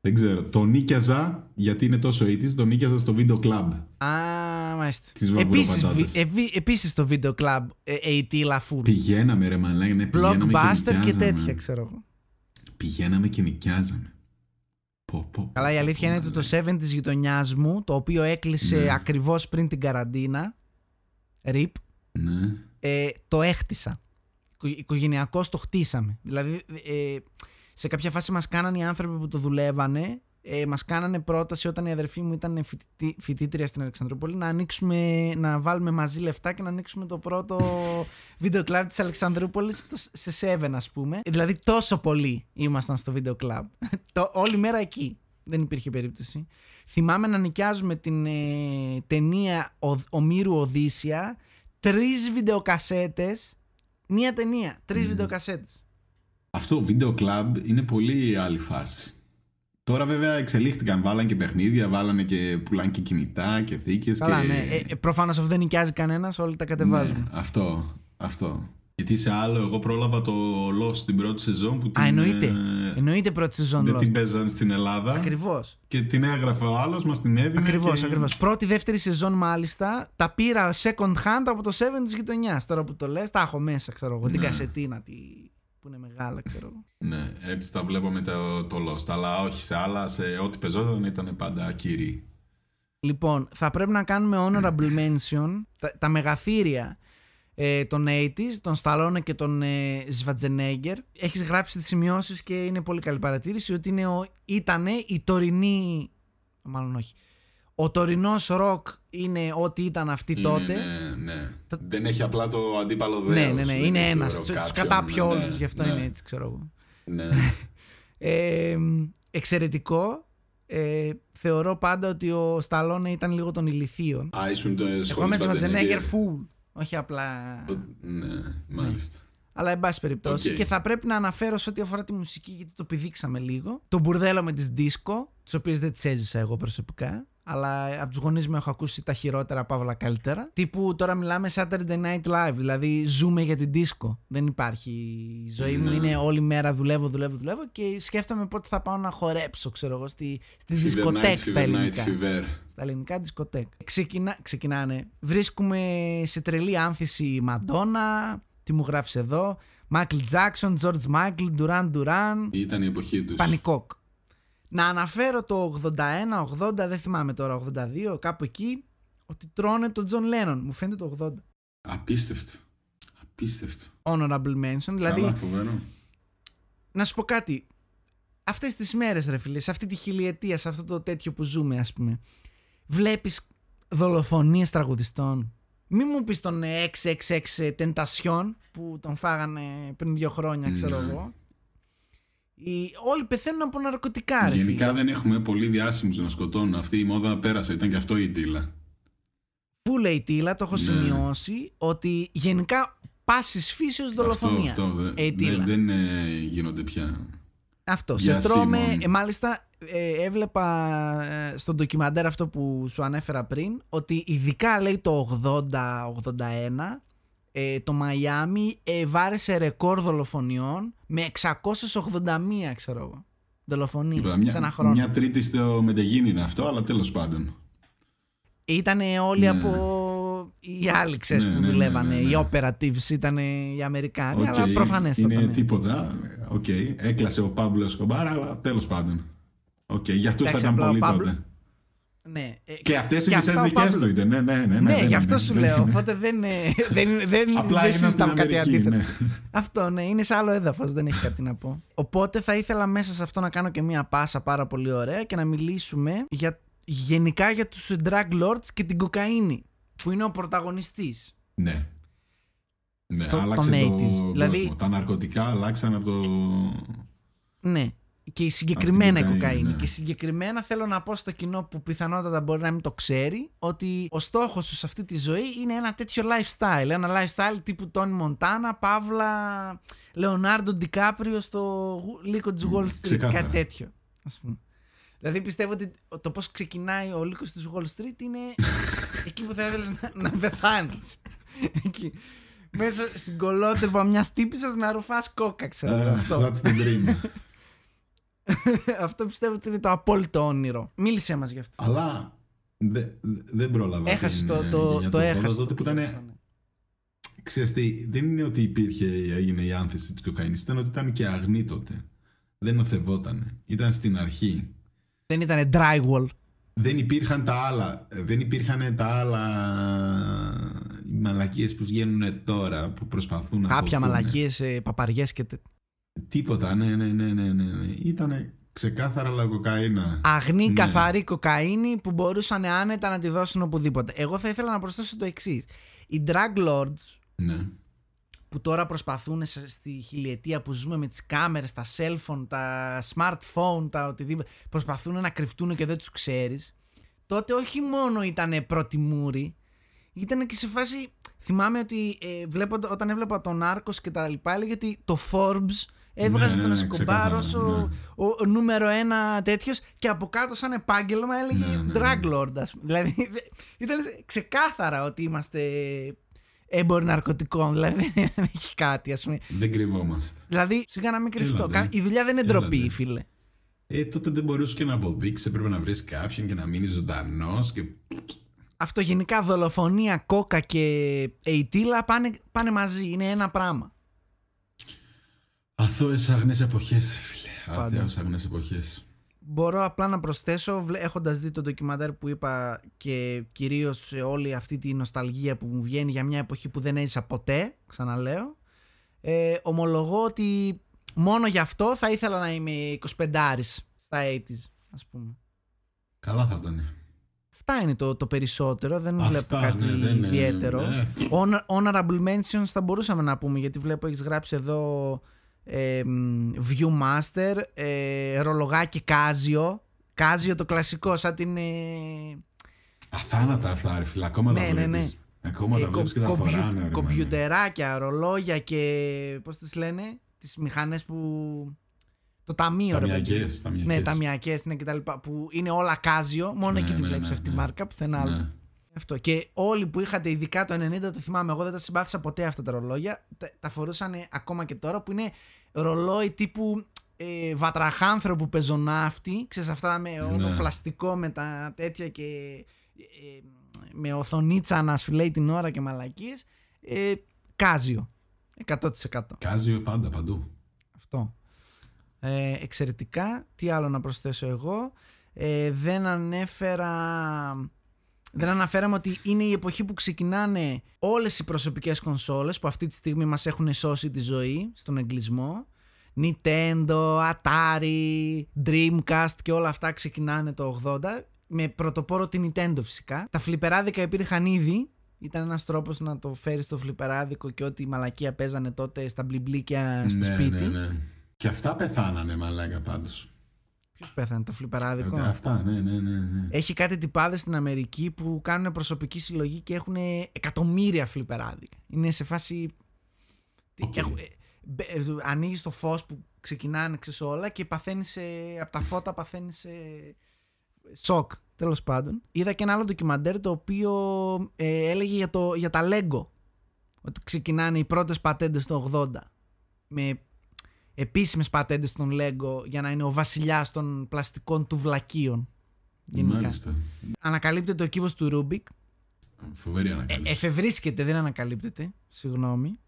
Δεν ξέρω. Το νίκιαζα, γιατί είναι τόσο 80's, το νίκιαζα στο βίντεο κλαμπ. Α, μάλιστα. Τις Επίσης, βαβουροπατάτες. βι- ευι- επίσης το βίντεο κλαμπ ε, ειτήλα full. Πηγαίναμε ρε μαλάκα, ναι, πηγαίναμε Blockbuster και νοικιάζαμε. τέτοια, ξέρω εγώ. Πηγαίναμε και νοικιάζαμε. Πω, πω, Καλά, η πω, αλήθεια πω, είναι ότι το μαλάκα. 7 της γειτονιάς μου, το οποίο έκλεισε Ναι. ακριβώς πριν την καραντίνα, RIP, Ναι. ε, το έχτισα. Οικο- Οικογενειακώς το χτίσαμε. Δηλαδή, ε, σε κάποια φάση μας κάνανε οι άνθρωποι που το δουλεύανε, ε, μας κάνανε πρόταση όταν η αδερφή μου ήταν φοιτητή- φοιτήτρια στην Αλεξανδρούπολη να ανοίξουμε, να βάλουμε μαζί λεφτά και να ανοίξουμε το πρώτο (laughs) βίντεο κλαμπ της Αλεξανδρούπολης στο- σε Seven ας πούμε. Ε, Δηλαδή τόσο πολύ ήμασταν στο βίντεο κλαμπ. (laughs) Το, όλη μέρα εκεί. Δεν υπήρχε περίπτωση. Θυμάμαι να νοικιάζουμε την ε, ταινία Ο, Ομήρου Οδύσσια, τρεις βιντεοκασέτες, μία ταινία, τρεις Μμμ. βιντεοκασέτες. Αυτό, βίντεο κλαμπ είναι πολύ άλλη φάση. Τώρα βέβαια εξελίχθηκαν, βάλαν και παιχνίδια, βάλανε και πουλάνε και κινητά και θήκες Καλά, και... ναι. Ε, ε, προφανώς αυτό δεν νοικιάζει κανένας, όλοι τα κατεβάζουν. Ναι, αυτό, αυτό. Γιατί σε άλλο, εγώ πρόλαβα το Lost την πρώτη σεζόν που την, Α, εννοείται. ε, Εννοείται πρώτη σεζόν δεν την Lost. παίζαν στην Ελλάδα Ακριβώς. και την έγραφε ο άλλος, μας την έδινε Ακριβώς, και... ακριβώς. Πρώτη, δεύτερη σεζόν μάλιστα τα πήρα second hand από το 7 της γειτονιάς. Τώρα που το λες, τα έχω μέσα, ξέρω εγώ. Την Ναι. κασετίνα τη... που είναι μεγάλα, ξέρω εγώ. Ναι, έτσι τα βλέπαμε το, το Lost, αλλά όχι σε άλλα, σε ό,τι πεζόταν ήταν πάντα κύριοι. Λοιπόν, θα πρέπει να κάνουμε honorable mention τα, τα μεγαθύρια ε, των 80s, τον Σταλόνε και τον ε, Σβατζενέγκερ. Έχεις γράψει τις σημειώσεις και είναι πολύ καλή παρατήρηση ότι είναι ο, ήτανε η τωρινή, μάλλον όχι, ο τωρινός ροκ είναι ό,τι ήταν αυτή τότε. Είναι, ναι, ναι. Τα- Δεν έχει απλά το αντίπαλο ναι, δέος. ναι, ναι, δεν είναι έχει ένας. ωραίο Τους τους κάποιον, κατάπιε ναι, όλους, γι' αυτό ναι, είναι έτσι, ξέρω εγώ. Ναι. (laughs) Ε, εξαιρετικό. Ε, θεωρώ πάντα ότι ο Σταλόνε ήταν λίγο των ηλικίων. Α, ήσουν το Εγώ είμαι Σβατζενέγκερ full. Όχι απλά. Ναι, μάλιστα. Αλλά εν πάση περιπτώσει. Οκ. Και θα πρέπει να αναφέρω σε ό,τι αφορά τη μουσική, γιατί το πηδήξαμε λίγο. Το μπουρδέλο με τις disco, τις οποίες δεν τις έζησα εγώ προσωπικά. Αλλά από τους γονείς μου έχω ακούσει τα χειρότερα, παύλα καλύτερα. Τύπου τώρα μιλάμε Saturday Night Live, δηλαδή ζούμε για την disco. Δεν υπάρχει. Η ζωή μου Ναι. είναι όλη μέρα δουλεύω, δουλεύω, δουλεύω και σκέφτομαι πότε θα πάω να χορέψω, ξέρω εγώ, στη, στη Fever δισκοτέκ night, στα fever night, ελληνικά. fever. Στα ελληνικά δισκοτέκ. Ξεκινά, ξεκινάνε. Βρίσκουμε σε τρελή άνθηση Μαντόνα. Τι μου γράφεις εδώ. Μάικλ Τζάξον, Τζορτζ Μάικλ, Ντουράν Ντουράν. Ήταν η εποχή τους. Πανικός. Να αναφέρω το 81, 80, δεν θυμάμαι τώρα, 82, κάπου εκεί, ότι τρώνε τον Τζον Λένον. Μου φαίνεται το 80. Απίστευτο. Απίστευτο. Honorable mention. Δηλαδή, Καλά, φοβερό. να σου πω κάτι. Αυτές τις μέρες ρε φίλε, σε αυτή τη χιλιετία, σε αυτό το τέτοιο που ζούμε ας πούμε, βλέπεις δολοφονίες τραγουδιστών. Μη μου πεις τον 666 Τεντασιόν που τον φάγανε πριν δύο χρόνια ξέρω Ναι. εγώ. Οι... Όλοι πεθαίνουν από ναρκωτικά ρε Γενικά φίλε. δεν έχουμε πολύ διάσημους να σκοτώνουν. Αυτή η μόδα πέρασε. Ήταν και αυτό η τίλα. Πού λέει Τίλα, το έχω Ναι. σημειώσει, ότι γενικά πάσης φύσεως δολοφονία. Αυτό, αυτό. Ε, δεν, τίλα. δεν, δεν ε, γίνονται πια. Αυτό. Για σε τρώμε. Σίμων. ε, μάλιστα, ε, έβλεπα ε, στο ντοκιμαντέρ αυτό που σου ανέφερα πριν ότι ειδικά λέει το 80-81 ε, το Μαϊάμι ε, βάρεσε ρεκόρ δολοφονιών με 681 ξέρω εγώ. Δολοφονίες Είπα, σε μια, ένα χρόνο. μια τρίτη στο Μεντεγίν είναι αυτό, αλλά τέλος πάντων. Ήταν όλοι Ναι. από οι άλλοι ξέρεις Ναι, που ναι, ναι, δουλεύανε. ναι, ναι. Οι operatives ήταν οι Αμερικάνοι, Οκ, αλλά προφανέστατα. Είναι ναι. τίποτα. Οκ, έκλασε ο Πάμπλο Εσκομπάρ, αλλά τέλος πάντων. Οκ, για αυτούς θα Εντάξει, ήταν απλά ο πολύ Παύλο- τότε. Ναι. Ε, Και αυτές οι και μισές αυτά ο δικές Παύλο- του ήταν. Ναι, ναι, ναι. ναι, Ναι, δεν γι' αυτό είναι, σου δεν λέω. είναι. Οπότε δεν, ε, δεν, δεν, (laughs) Απλά δεν είναι στην συζητάμε κάτι Αμερική, αντίθετο. ναι. Αυτό ναι, είναι σε άλλο έδαφος, δεν έχει κάτι να πω. Οπότε θα ήθελα μέσα σε αυτό να κάνω και μία πάσα πάρα πολύ ωραία και να μιλήσουμε για, γενικά για τους drug lords και την κοκαίνη, που είναι ο πρωταγωνιστής. Ναι. Ναι, Το- άλλαξε τον το 80s. κόσμο. Δηλαδή- Τα ναρκωτικά αλλάξαν από το... Ναι. Και η συγκεκριμένα η κοκαίνη, κοκαίνη. ναι. Και συγκεκριμένα θέλω να πω στο κοινό που πιθανότατα μπορεί να μην το ξέρει ότι ο στόχος σου σε αυτή τη ζωή είναι ένα τέτοιο lifestyle. Ένα lifestyle τύπου Τόνι Μοντάνα, Παύλα, Λεωνάρντο Ντικάπριο στο λύκο της Wall Street. ξεκάθαρα. Κάτι τέτοιο. Ας πούμε. Δηλαδή πιστεύω ότι το πώς ξεκινάει ο λύκος της Wall Street είναι (laughs) εκεί που θα ήθελες να, να πεθάνεις. Εκεί. Μέσα στην κολότερπα μιας τύπησας να ρουφάς κόκα, ξέρω εγώ, Ε, αυτό. That's the dream. (laughs) αυτό πιστεύω ότι είναι το απόλυτο όνειρο. Μίλησέ μας γι' αυτό. Αλλά δε- δε- δεν πρόλαβα. Έχασες την, το, ε, το, γενιά το του 80, έχασε. τότε που ήταν. Ξέρεις τι, δεν είναι ότι υπήρχε, έγινε η άνθηση της κοκαίνης, ήταν ότι ήταν και αγνή τότε. Δεν νοθευότανε. Ήταν στην αρχή. Δεν ήταν drywall. Δεν υπήρχαν τα άλλα. ε, Δεν υπήρχαν τα άλλα οι μαλακίες που βγαίνουν τώρα που προσπαθούν να Κάποια χωθούν. μαλακίες, ε, παπαριές και τε... Τίποτα, ναι, ναι, ναι, ναι, ναι. ναι. Ήταν ξεκάθαρα λαγοκαίνα. Αγνή, Ναι. καθαρή κοκαίνη που μπορούσαν άνετα να τη δώσουν οπουδήποτε. Εγώ θα ήθελα να προσθέσω το εξής. Οι drug lords Ναι. που τώρα προσπαθούν σε- στη χιλιετία που ζούμε με τις κάμερες, τα cell phone, τα smartphone, τα οτιδήποτε, προσπαθούν να κρυφτούν και δεν τους ξέρεις, τότε όχι μόνο ήταν πρώτη μούρη, ήταν και σε φάση... Θυμάμαι ότι ε, βλέποντα- όταν έβλεπα τον Άρκος και τα λοιπά, έλεγε ότι το Forbes έβγαζε Ναι, τον ναι, Εσκομπάρος ξεκάθαρα, ο, ναι. ο, ο νούμερο ένα τέτοιος και από κάτω σαν επάγγελμα έλεγε Ναι, ναι, drug ναι. lord, ας πούμε. Δηλαδή (laughs) ήταν ξεκάθαρα ότι είμαστε έμποροι ναρκωτικών. Δηλαδή (laughs) δεν έχει κάτι, ας πούμε. Δεν κρυβόμαστε. Δηλαδή, σιγά να μην κρυφτώ. Έλατε. Κα- Η δουλειά δεν είναι Έλατε. ντροπή, φίλε. Ε, τότε δεν μπορούσε και να αποδείξει. Έπρεπε να βρεις κάποιον και να μείνεις ζωντανός. Και... Αυτό γενικά δολοφονία, κόκα και ειτήλα πάνε, πάνε μαζί. Είναι ένα πράγμα. Αθώε αγνέ εποχές, φίλε. Πάντα. Αθώε αγνέ εποχές. Μπορώ απλά να προσθέσω, βλέ- έχοντας δει το ντοκιμαντέρ που είπα και κυρίως σε όλη αυτή τη νοσταλγία που μου βγαίνει για μια εποχή που δεν έζησα ποτέ, ξαναλέω, ε, ομολογώ ότι μόνο γι' αυτό θα ήθελα να είμαι 25 στα 80s, ας πούμε. Καλά θα ήταν. Αυτά είναι το, το περισσότερο, δεν Αυτά, βλέπω κάτι ναι, δεν είναι- ιδιαίτερο. ναι. Honor- honorable mentions θα μπορούσαμε να πούμε, γιατί βλέπω έχεις γράψει εδώ ε, μ, Viewmaster, ε, ρολογάκι Casio. Casio το κλασικό, σαν την... Ε, Αθάνατα αυτά, ρε φίλε. Ακόμα Ναι, τα ναι, βλέπεις. ναι. Ακόμα ε, τα βλέπεις και τα κομπιου- φοράνε. ρε, κομπιουτεράκια, ρολόγια και πώς τις λένε, τις μηχανές που... Το ταμείο, ρε παιδί. Ταμιακές, ταμιακές. Ναι, ταμιακές ναι, και τα λοιπά, που είναι όλα Casio, μόνο Ναι, εκεί τη ναι, βλέπεις ναι, αυτή τη ναι. μάρκα, πουθενά άλλο. Ναι. Αυτό. Και όλοι που είχατε, ειδικά το 90, το θυμάμαι, εγώ δεν τα συμπάθησα ποτέ αυτά τα ρολόγια. Τα, τα φορούσαν ακόμα και τώρα που είναι ρολόι τύπου ε, βατραχάνθρωπου πεζοναύτη. Ξέρεις αυτά με όλο Ναι. πλαστικό με τα τέτοια και ε, με οθονίτσα να σου λέει την ώρα και μαλακίες. Ε, κάζιο. 100%. Κάζιο πάντα παντού. Αυτό. Ε, εξαιρετικά. Τι άλλο να προσθέσω εγώ; Ε, δεν ανέφερα... Δεν αναφέραμε ότι είναι η εποχή που ξεκινάνε όλες οι προσωπικές κονσόλες που αυτή τη στιγμή μας έχουν σώσει τη ζωή στον εγκλισμό. Nintendo, Atari, Dreamcast και όλα αυτά ξεκινάνε το 80 με πρωτοπόρο την Nintendo φυσικά. Τα φλιπεράδικα υπήρχαν ήδη. Ήταν ένας τρόπος να το φέρεις στο φλιπεράδικο και ό,τι μαλακία παίζανε τότε στα μπλιμπλίκια στο ναι, σπίτι. Ναι, ναι. Και αυτά πεθάνανε, μαλάκα πάντως. Ποιος πέθανε, το φλιπεράδικο; Αυτά, ναι, ναι, ναι. ναι. Έχει κάτι τυπάδες στην Αμερική που κάνουν προσωπική συλλογή και έχουν εκατομμύρια φλιπεράδικα. Είναι σε φάση. Οκ. Ανοίγεις το φως που ξεκινάνε ξέρεις, όλα και παθαίνεις. Από τα φώτα παθαίνεις. Σοκ. Τέλος πάντων. Είδα και ένα άλλο ντοκιμαντέρ το οποίο ε, έλεγε για, το, για τα Lego. Ότι ξεκινάνε οι πρώτες πατέντες το 80. Με επίσημες πατέντες των Lego για να είναι ο βασιλιάς των πλαστικών τουβλακίων. Γενικά. Μάλιστα. Ανακαλύπτεται ο κύβος του Ρούμπικ. Φοβερή Ε, ανακάλυψη. εφευρίσκεται, δεν ανακαλύπτεται. Συγγνώμη.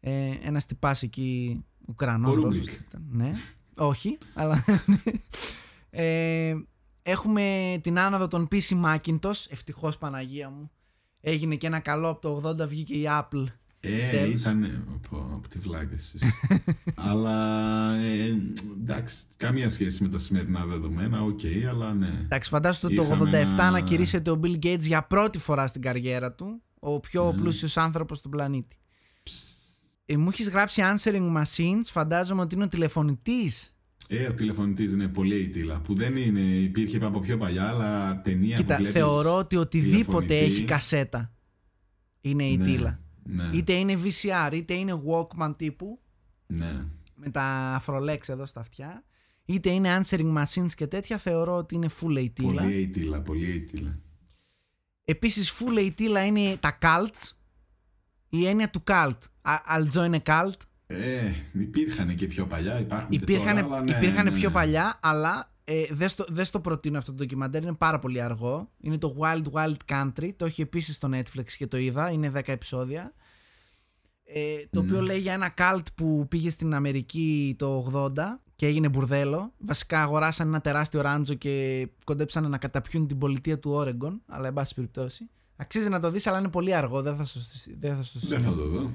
Ε, ένας τυπάς εκεί, Ουκρανός, Ο Ρώσος Ρούμπικ. ήταν. Ναι, όχι, αλλά... ε, έχουμε την άνοδο των PC Macintosh. Ευτυχώς Παναγία μου. Έγινε και ένα καλό από το 80 βγήκε η Apple. Ε, Τέλος. ήταν από, από τη βλάκα εσείς. (laughs) αλλά ε, εντάξει, καμία σχέση με τα σημερινά δεδομένα, οκ, αλλά ναι. Εντάξει, φαντάζομαι το Είχαμε 87 ένα- να κηρύσσεται ο Bill Gates για πρώτη φορά στην καριέρα του. Ο πιο Ναι. πλούσιος άνθρωπος στον πλανήτη. Ε, μου έχεις γράψει answering machines, φαντάζομαι ότι είναι ο τηλεφωνητής. Ε, ο τηλεφωνητής είναι πολύ αιτήλα, που δεν είναι, υπήρχε από πιο παλιά, αλλά ταινία Κοίτα, που βλέπεις θεωρώ ότι οτιδήποτε τηλεφωνητή, έχει κασέτα είναι η ναι, τίλα. Ναι, Είτε είναι VCR, είτε είναι Walkman τύπου, ναι. με τα αφρολέξ εδώ στα αυτιά, είτε είναι answering machines και τέτοια, θεωρώ ότι είναι full η τίλα. Πολύ αιτήλα, πολύ αιτήλα. Επίσης full η τίλα είναι τα cults, η έννοια του cult. Α- I'll join a cult. Ε, υπήρχαν και πιο παλιά, υπάρχουν και Υπήρχαν, τώρα, αλλά ναι, υπήρχαν ναι, πιο ναι. παλιά, αλλά ε, δεν στο, δεν στο προτείνω αυτό το ντοκιμαντέρ, είναι πάρα πολύ αργό. Είναι το Wild Wild Country, το έχει επίσης στο Netflix και το είδα, είναι 10 επεισόδια. Ε, το οποίο Ναι. λέει για ένα cult που πήγε στην Αμερική το 80 και έγινε μπουρδέλο. Βασικά αγοράσαν ένα τεράστιο ράντζο και κοντέψαν να καταπιούν την πολιτεία του Όρεγκον, αλλά εν πάση περιπτώσει. Αξίζει να το δεις, αλλά είναι πολύ αργό, δεν θα σου, δεν θα σου Δεν θα το δω.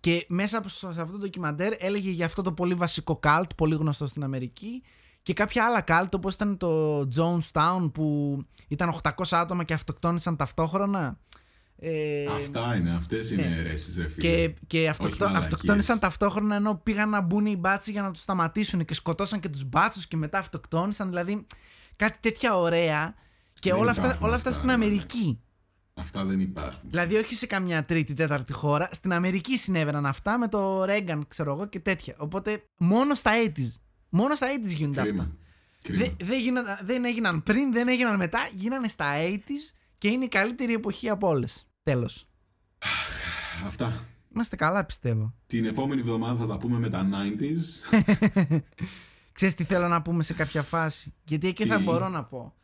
και μέσα από- σε αυτό το ντοκιμαντέρ έλεγε για αυτό το πολύ βασικό cult, πολύ γνωστό στην Αμερική και κάποια άλλα cult όπως ήταν το Jonestown που ήταν 800 άτομα και αυτοκτόνησαν ταυτόχρονα. Ε, Αυτά είναι, αυτές είναι ναι. αιρέσεις, ρε φίλε. και, και αυτοκτο, μαλακίες. αυτοκτόνησαν ταυτόχρονα ενώ πήγαν να μπουν οι μπάτσοι για να τους σταματήσουν και σκοτώσαν και τους μπάτσους και μετά αυτοκτόνησαν. Δηλαδή κάτι τέτοια ωραία και Δεν όλα αυτά, υπάρχουν όλα αυτά αυτά, στην ναι, ναι. Αμερική. Αυτά δεν υπάρχουν. Δηλαδή, όχι σε καμιά τρίτη, τέταρτη χώρα. Στην Αμερική συνέβαιναν αυτά με το Ρέγκαν, ξέρω εγώ και τέτοια. Οπότε μόνο στα 80s. Μόνο στα 80s γίνονται αυτά. Κρίμα. Κρίμα. Δεν, δεν, γίνα- δεν έγιναν πριν, δεν έγιναν μετά, γίνανε στα 80s και είναι η καλύτερη εποχή από όλες. Τέλος. Αυτά. Είμαστε καλά, πιστεύω. Την επόμενη εβδομάδα θα τα πούμε με τα 90s. (laughs) Ξέρεις τι θέλω να πούμε σε κάποια φάση; Γιατί εκεί θα Τι; μπορώ να πω.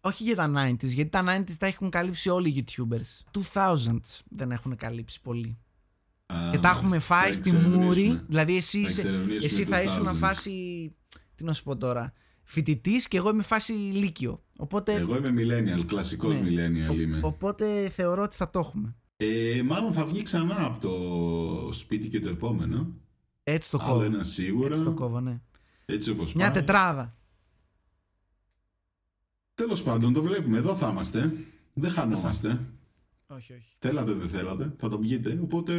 Όχι για τα 90s, γιατί τα 90s τα έχουν καλύψει όλοι οι YouTubers. 2000s δεν έχουν καλύψει πολύ. Α, και τα έχουμε μάλιστα. φάει Θα στη εξερευνήσουμε. μούρη. Δηλαδή, εσύ, Θα είσαι, εξερευνήσουμε εσύ θα 2000s. ήσουν φάση. Τι να σου πω τώρα; Φοιτητής και εγώ είμαι φάση Λύκειο. Οπότε, Εγώ είμαι millennial, κλασικός Ναι. millennial είμαι. οπότε θεωρώ ότι θα το έχουμε. Ε, μάλλον θα βγει ξανά από το σπίτι και το επόμενο. Έτσι το Άλλο κόβω. ένα σίγουρα. Έτσι το κόβω, ναι. Έτσι όπως Μια πάει. τετράδα. Τέλος πάντων, το βλέπουμε. Εδώ θα είμαστε. Δεν χανόμαστε. Όχι, όχι. Θέλατε, δεν θέλατε. Θα το βγείτε. Οπότε...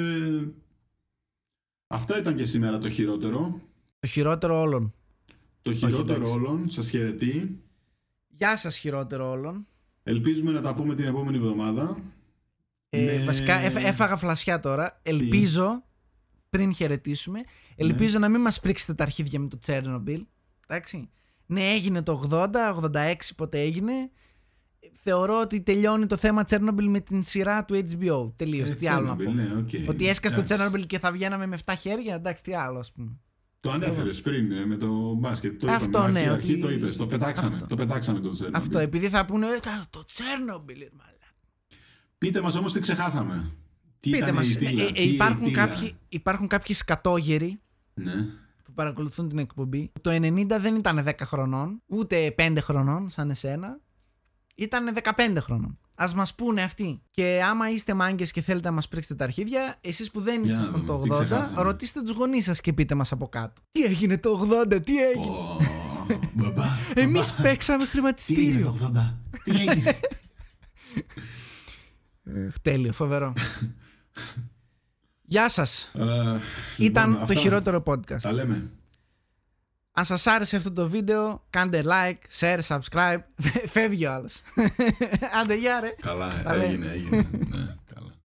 Αυτό ήταν και σήμερα το χειρότερο. Το χειρότερο όλων. Το χειρότερο εντάξει. όλων. Σας χαιρετεί. Γεια σας χειρότερο όλων. Ελπίζουμε να τα πούμε την επόμενη εβδομάδα. Ε, Ναι. Βασικά έφα- έφαγα φλασιά τώρα. Ελπίζω, πριν χαιρετήσουμε, Ναι. ελπίζω να μην μας πρίξετε τα αρχίδια με το Τσέρνομπιλ. Εντάξει. Ναι, έγινε το 80, 86 πότε έγινε. Θεωρώ ότι τελειώνει το θέμα Τσέρνομπιλ με την σειρά του HBO. Τελείωσε. Ε, τι άλλο να Chernobyl, πω. ναι, οκ. Ότι έσκασε το Εντάξει. Τσέρνομπιλ και θα βγαίναμε με 7 χέρια. Εντάξει, τι άλλο, ας πούμε. Το ανέφερες πριν ε, με το μπάσκετ. Το Αυτό, είπαμε. ναι, Αρχή, ότι- αρχή το είπες. Το πετάξαμε. Αυτό. Το πετάξαμε το Τσέρνομπιλ. Αυτό, επειδή θα πούνε «Ε, θα- το Τσέρνομπιλ, ρε μαλάκα». Πείτε μας όμως τι ξεχάσαμε. Τι Πείτε ήταν μας, 80ίλα, ε, ε, τι υπάρχουν, 80ίλα. κάποιοι, υπάρχουν κάποιοι σκατόγεροι Ναι. που παρακολουθούν την εκπομπή. Το 90 δεν ήταν 10 χρονών, ούτε 5 χρονών σαν εσένα. Ήταν 15 χρονών. Α μας πούνε αυτοί. Και άμα είστε μάγκες και θέλετε να μας πρίξετε τα αρχίδια, εσείς που δεν Για να ήσασταν το δούμε, τι 80, ξεχάσαμε. ρωτήστε τους γονείς σας και πείτε μας από κάτω. Τι έγινε το 80, τι έγινε; Ω, μπαμπά, Εμείς μπαμπά. παίξαμε Τι έγινε χρηματιστήριο. το 80. Τι έγινε; Ε, Τέλειο, φοβερό. (laughs) Γεια σας. Ε, Ήταν λοιπόν, το αυτά. χειρότερο podcast. Τα λέμε. Αν σας άρεσε αυτό το βίντεο, κάντε like, share, subscribe. (laughs) Φεύγει ο άλλος. (laughs) Άντε, γεια ρε. Καλά, Τα λέμε. έγινε, έγινε.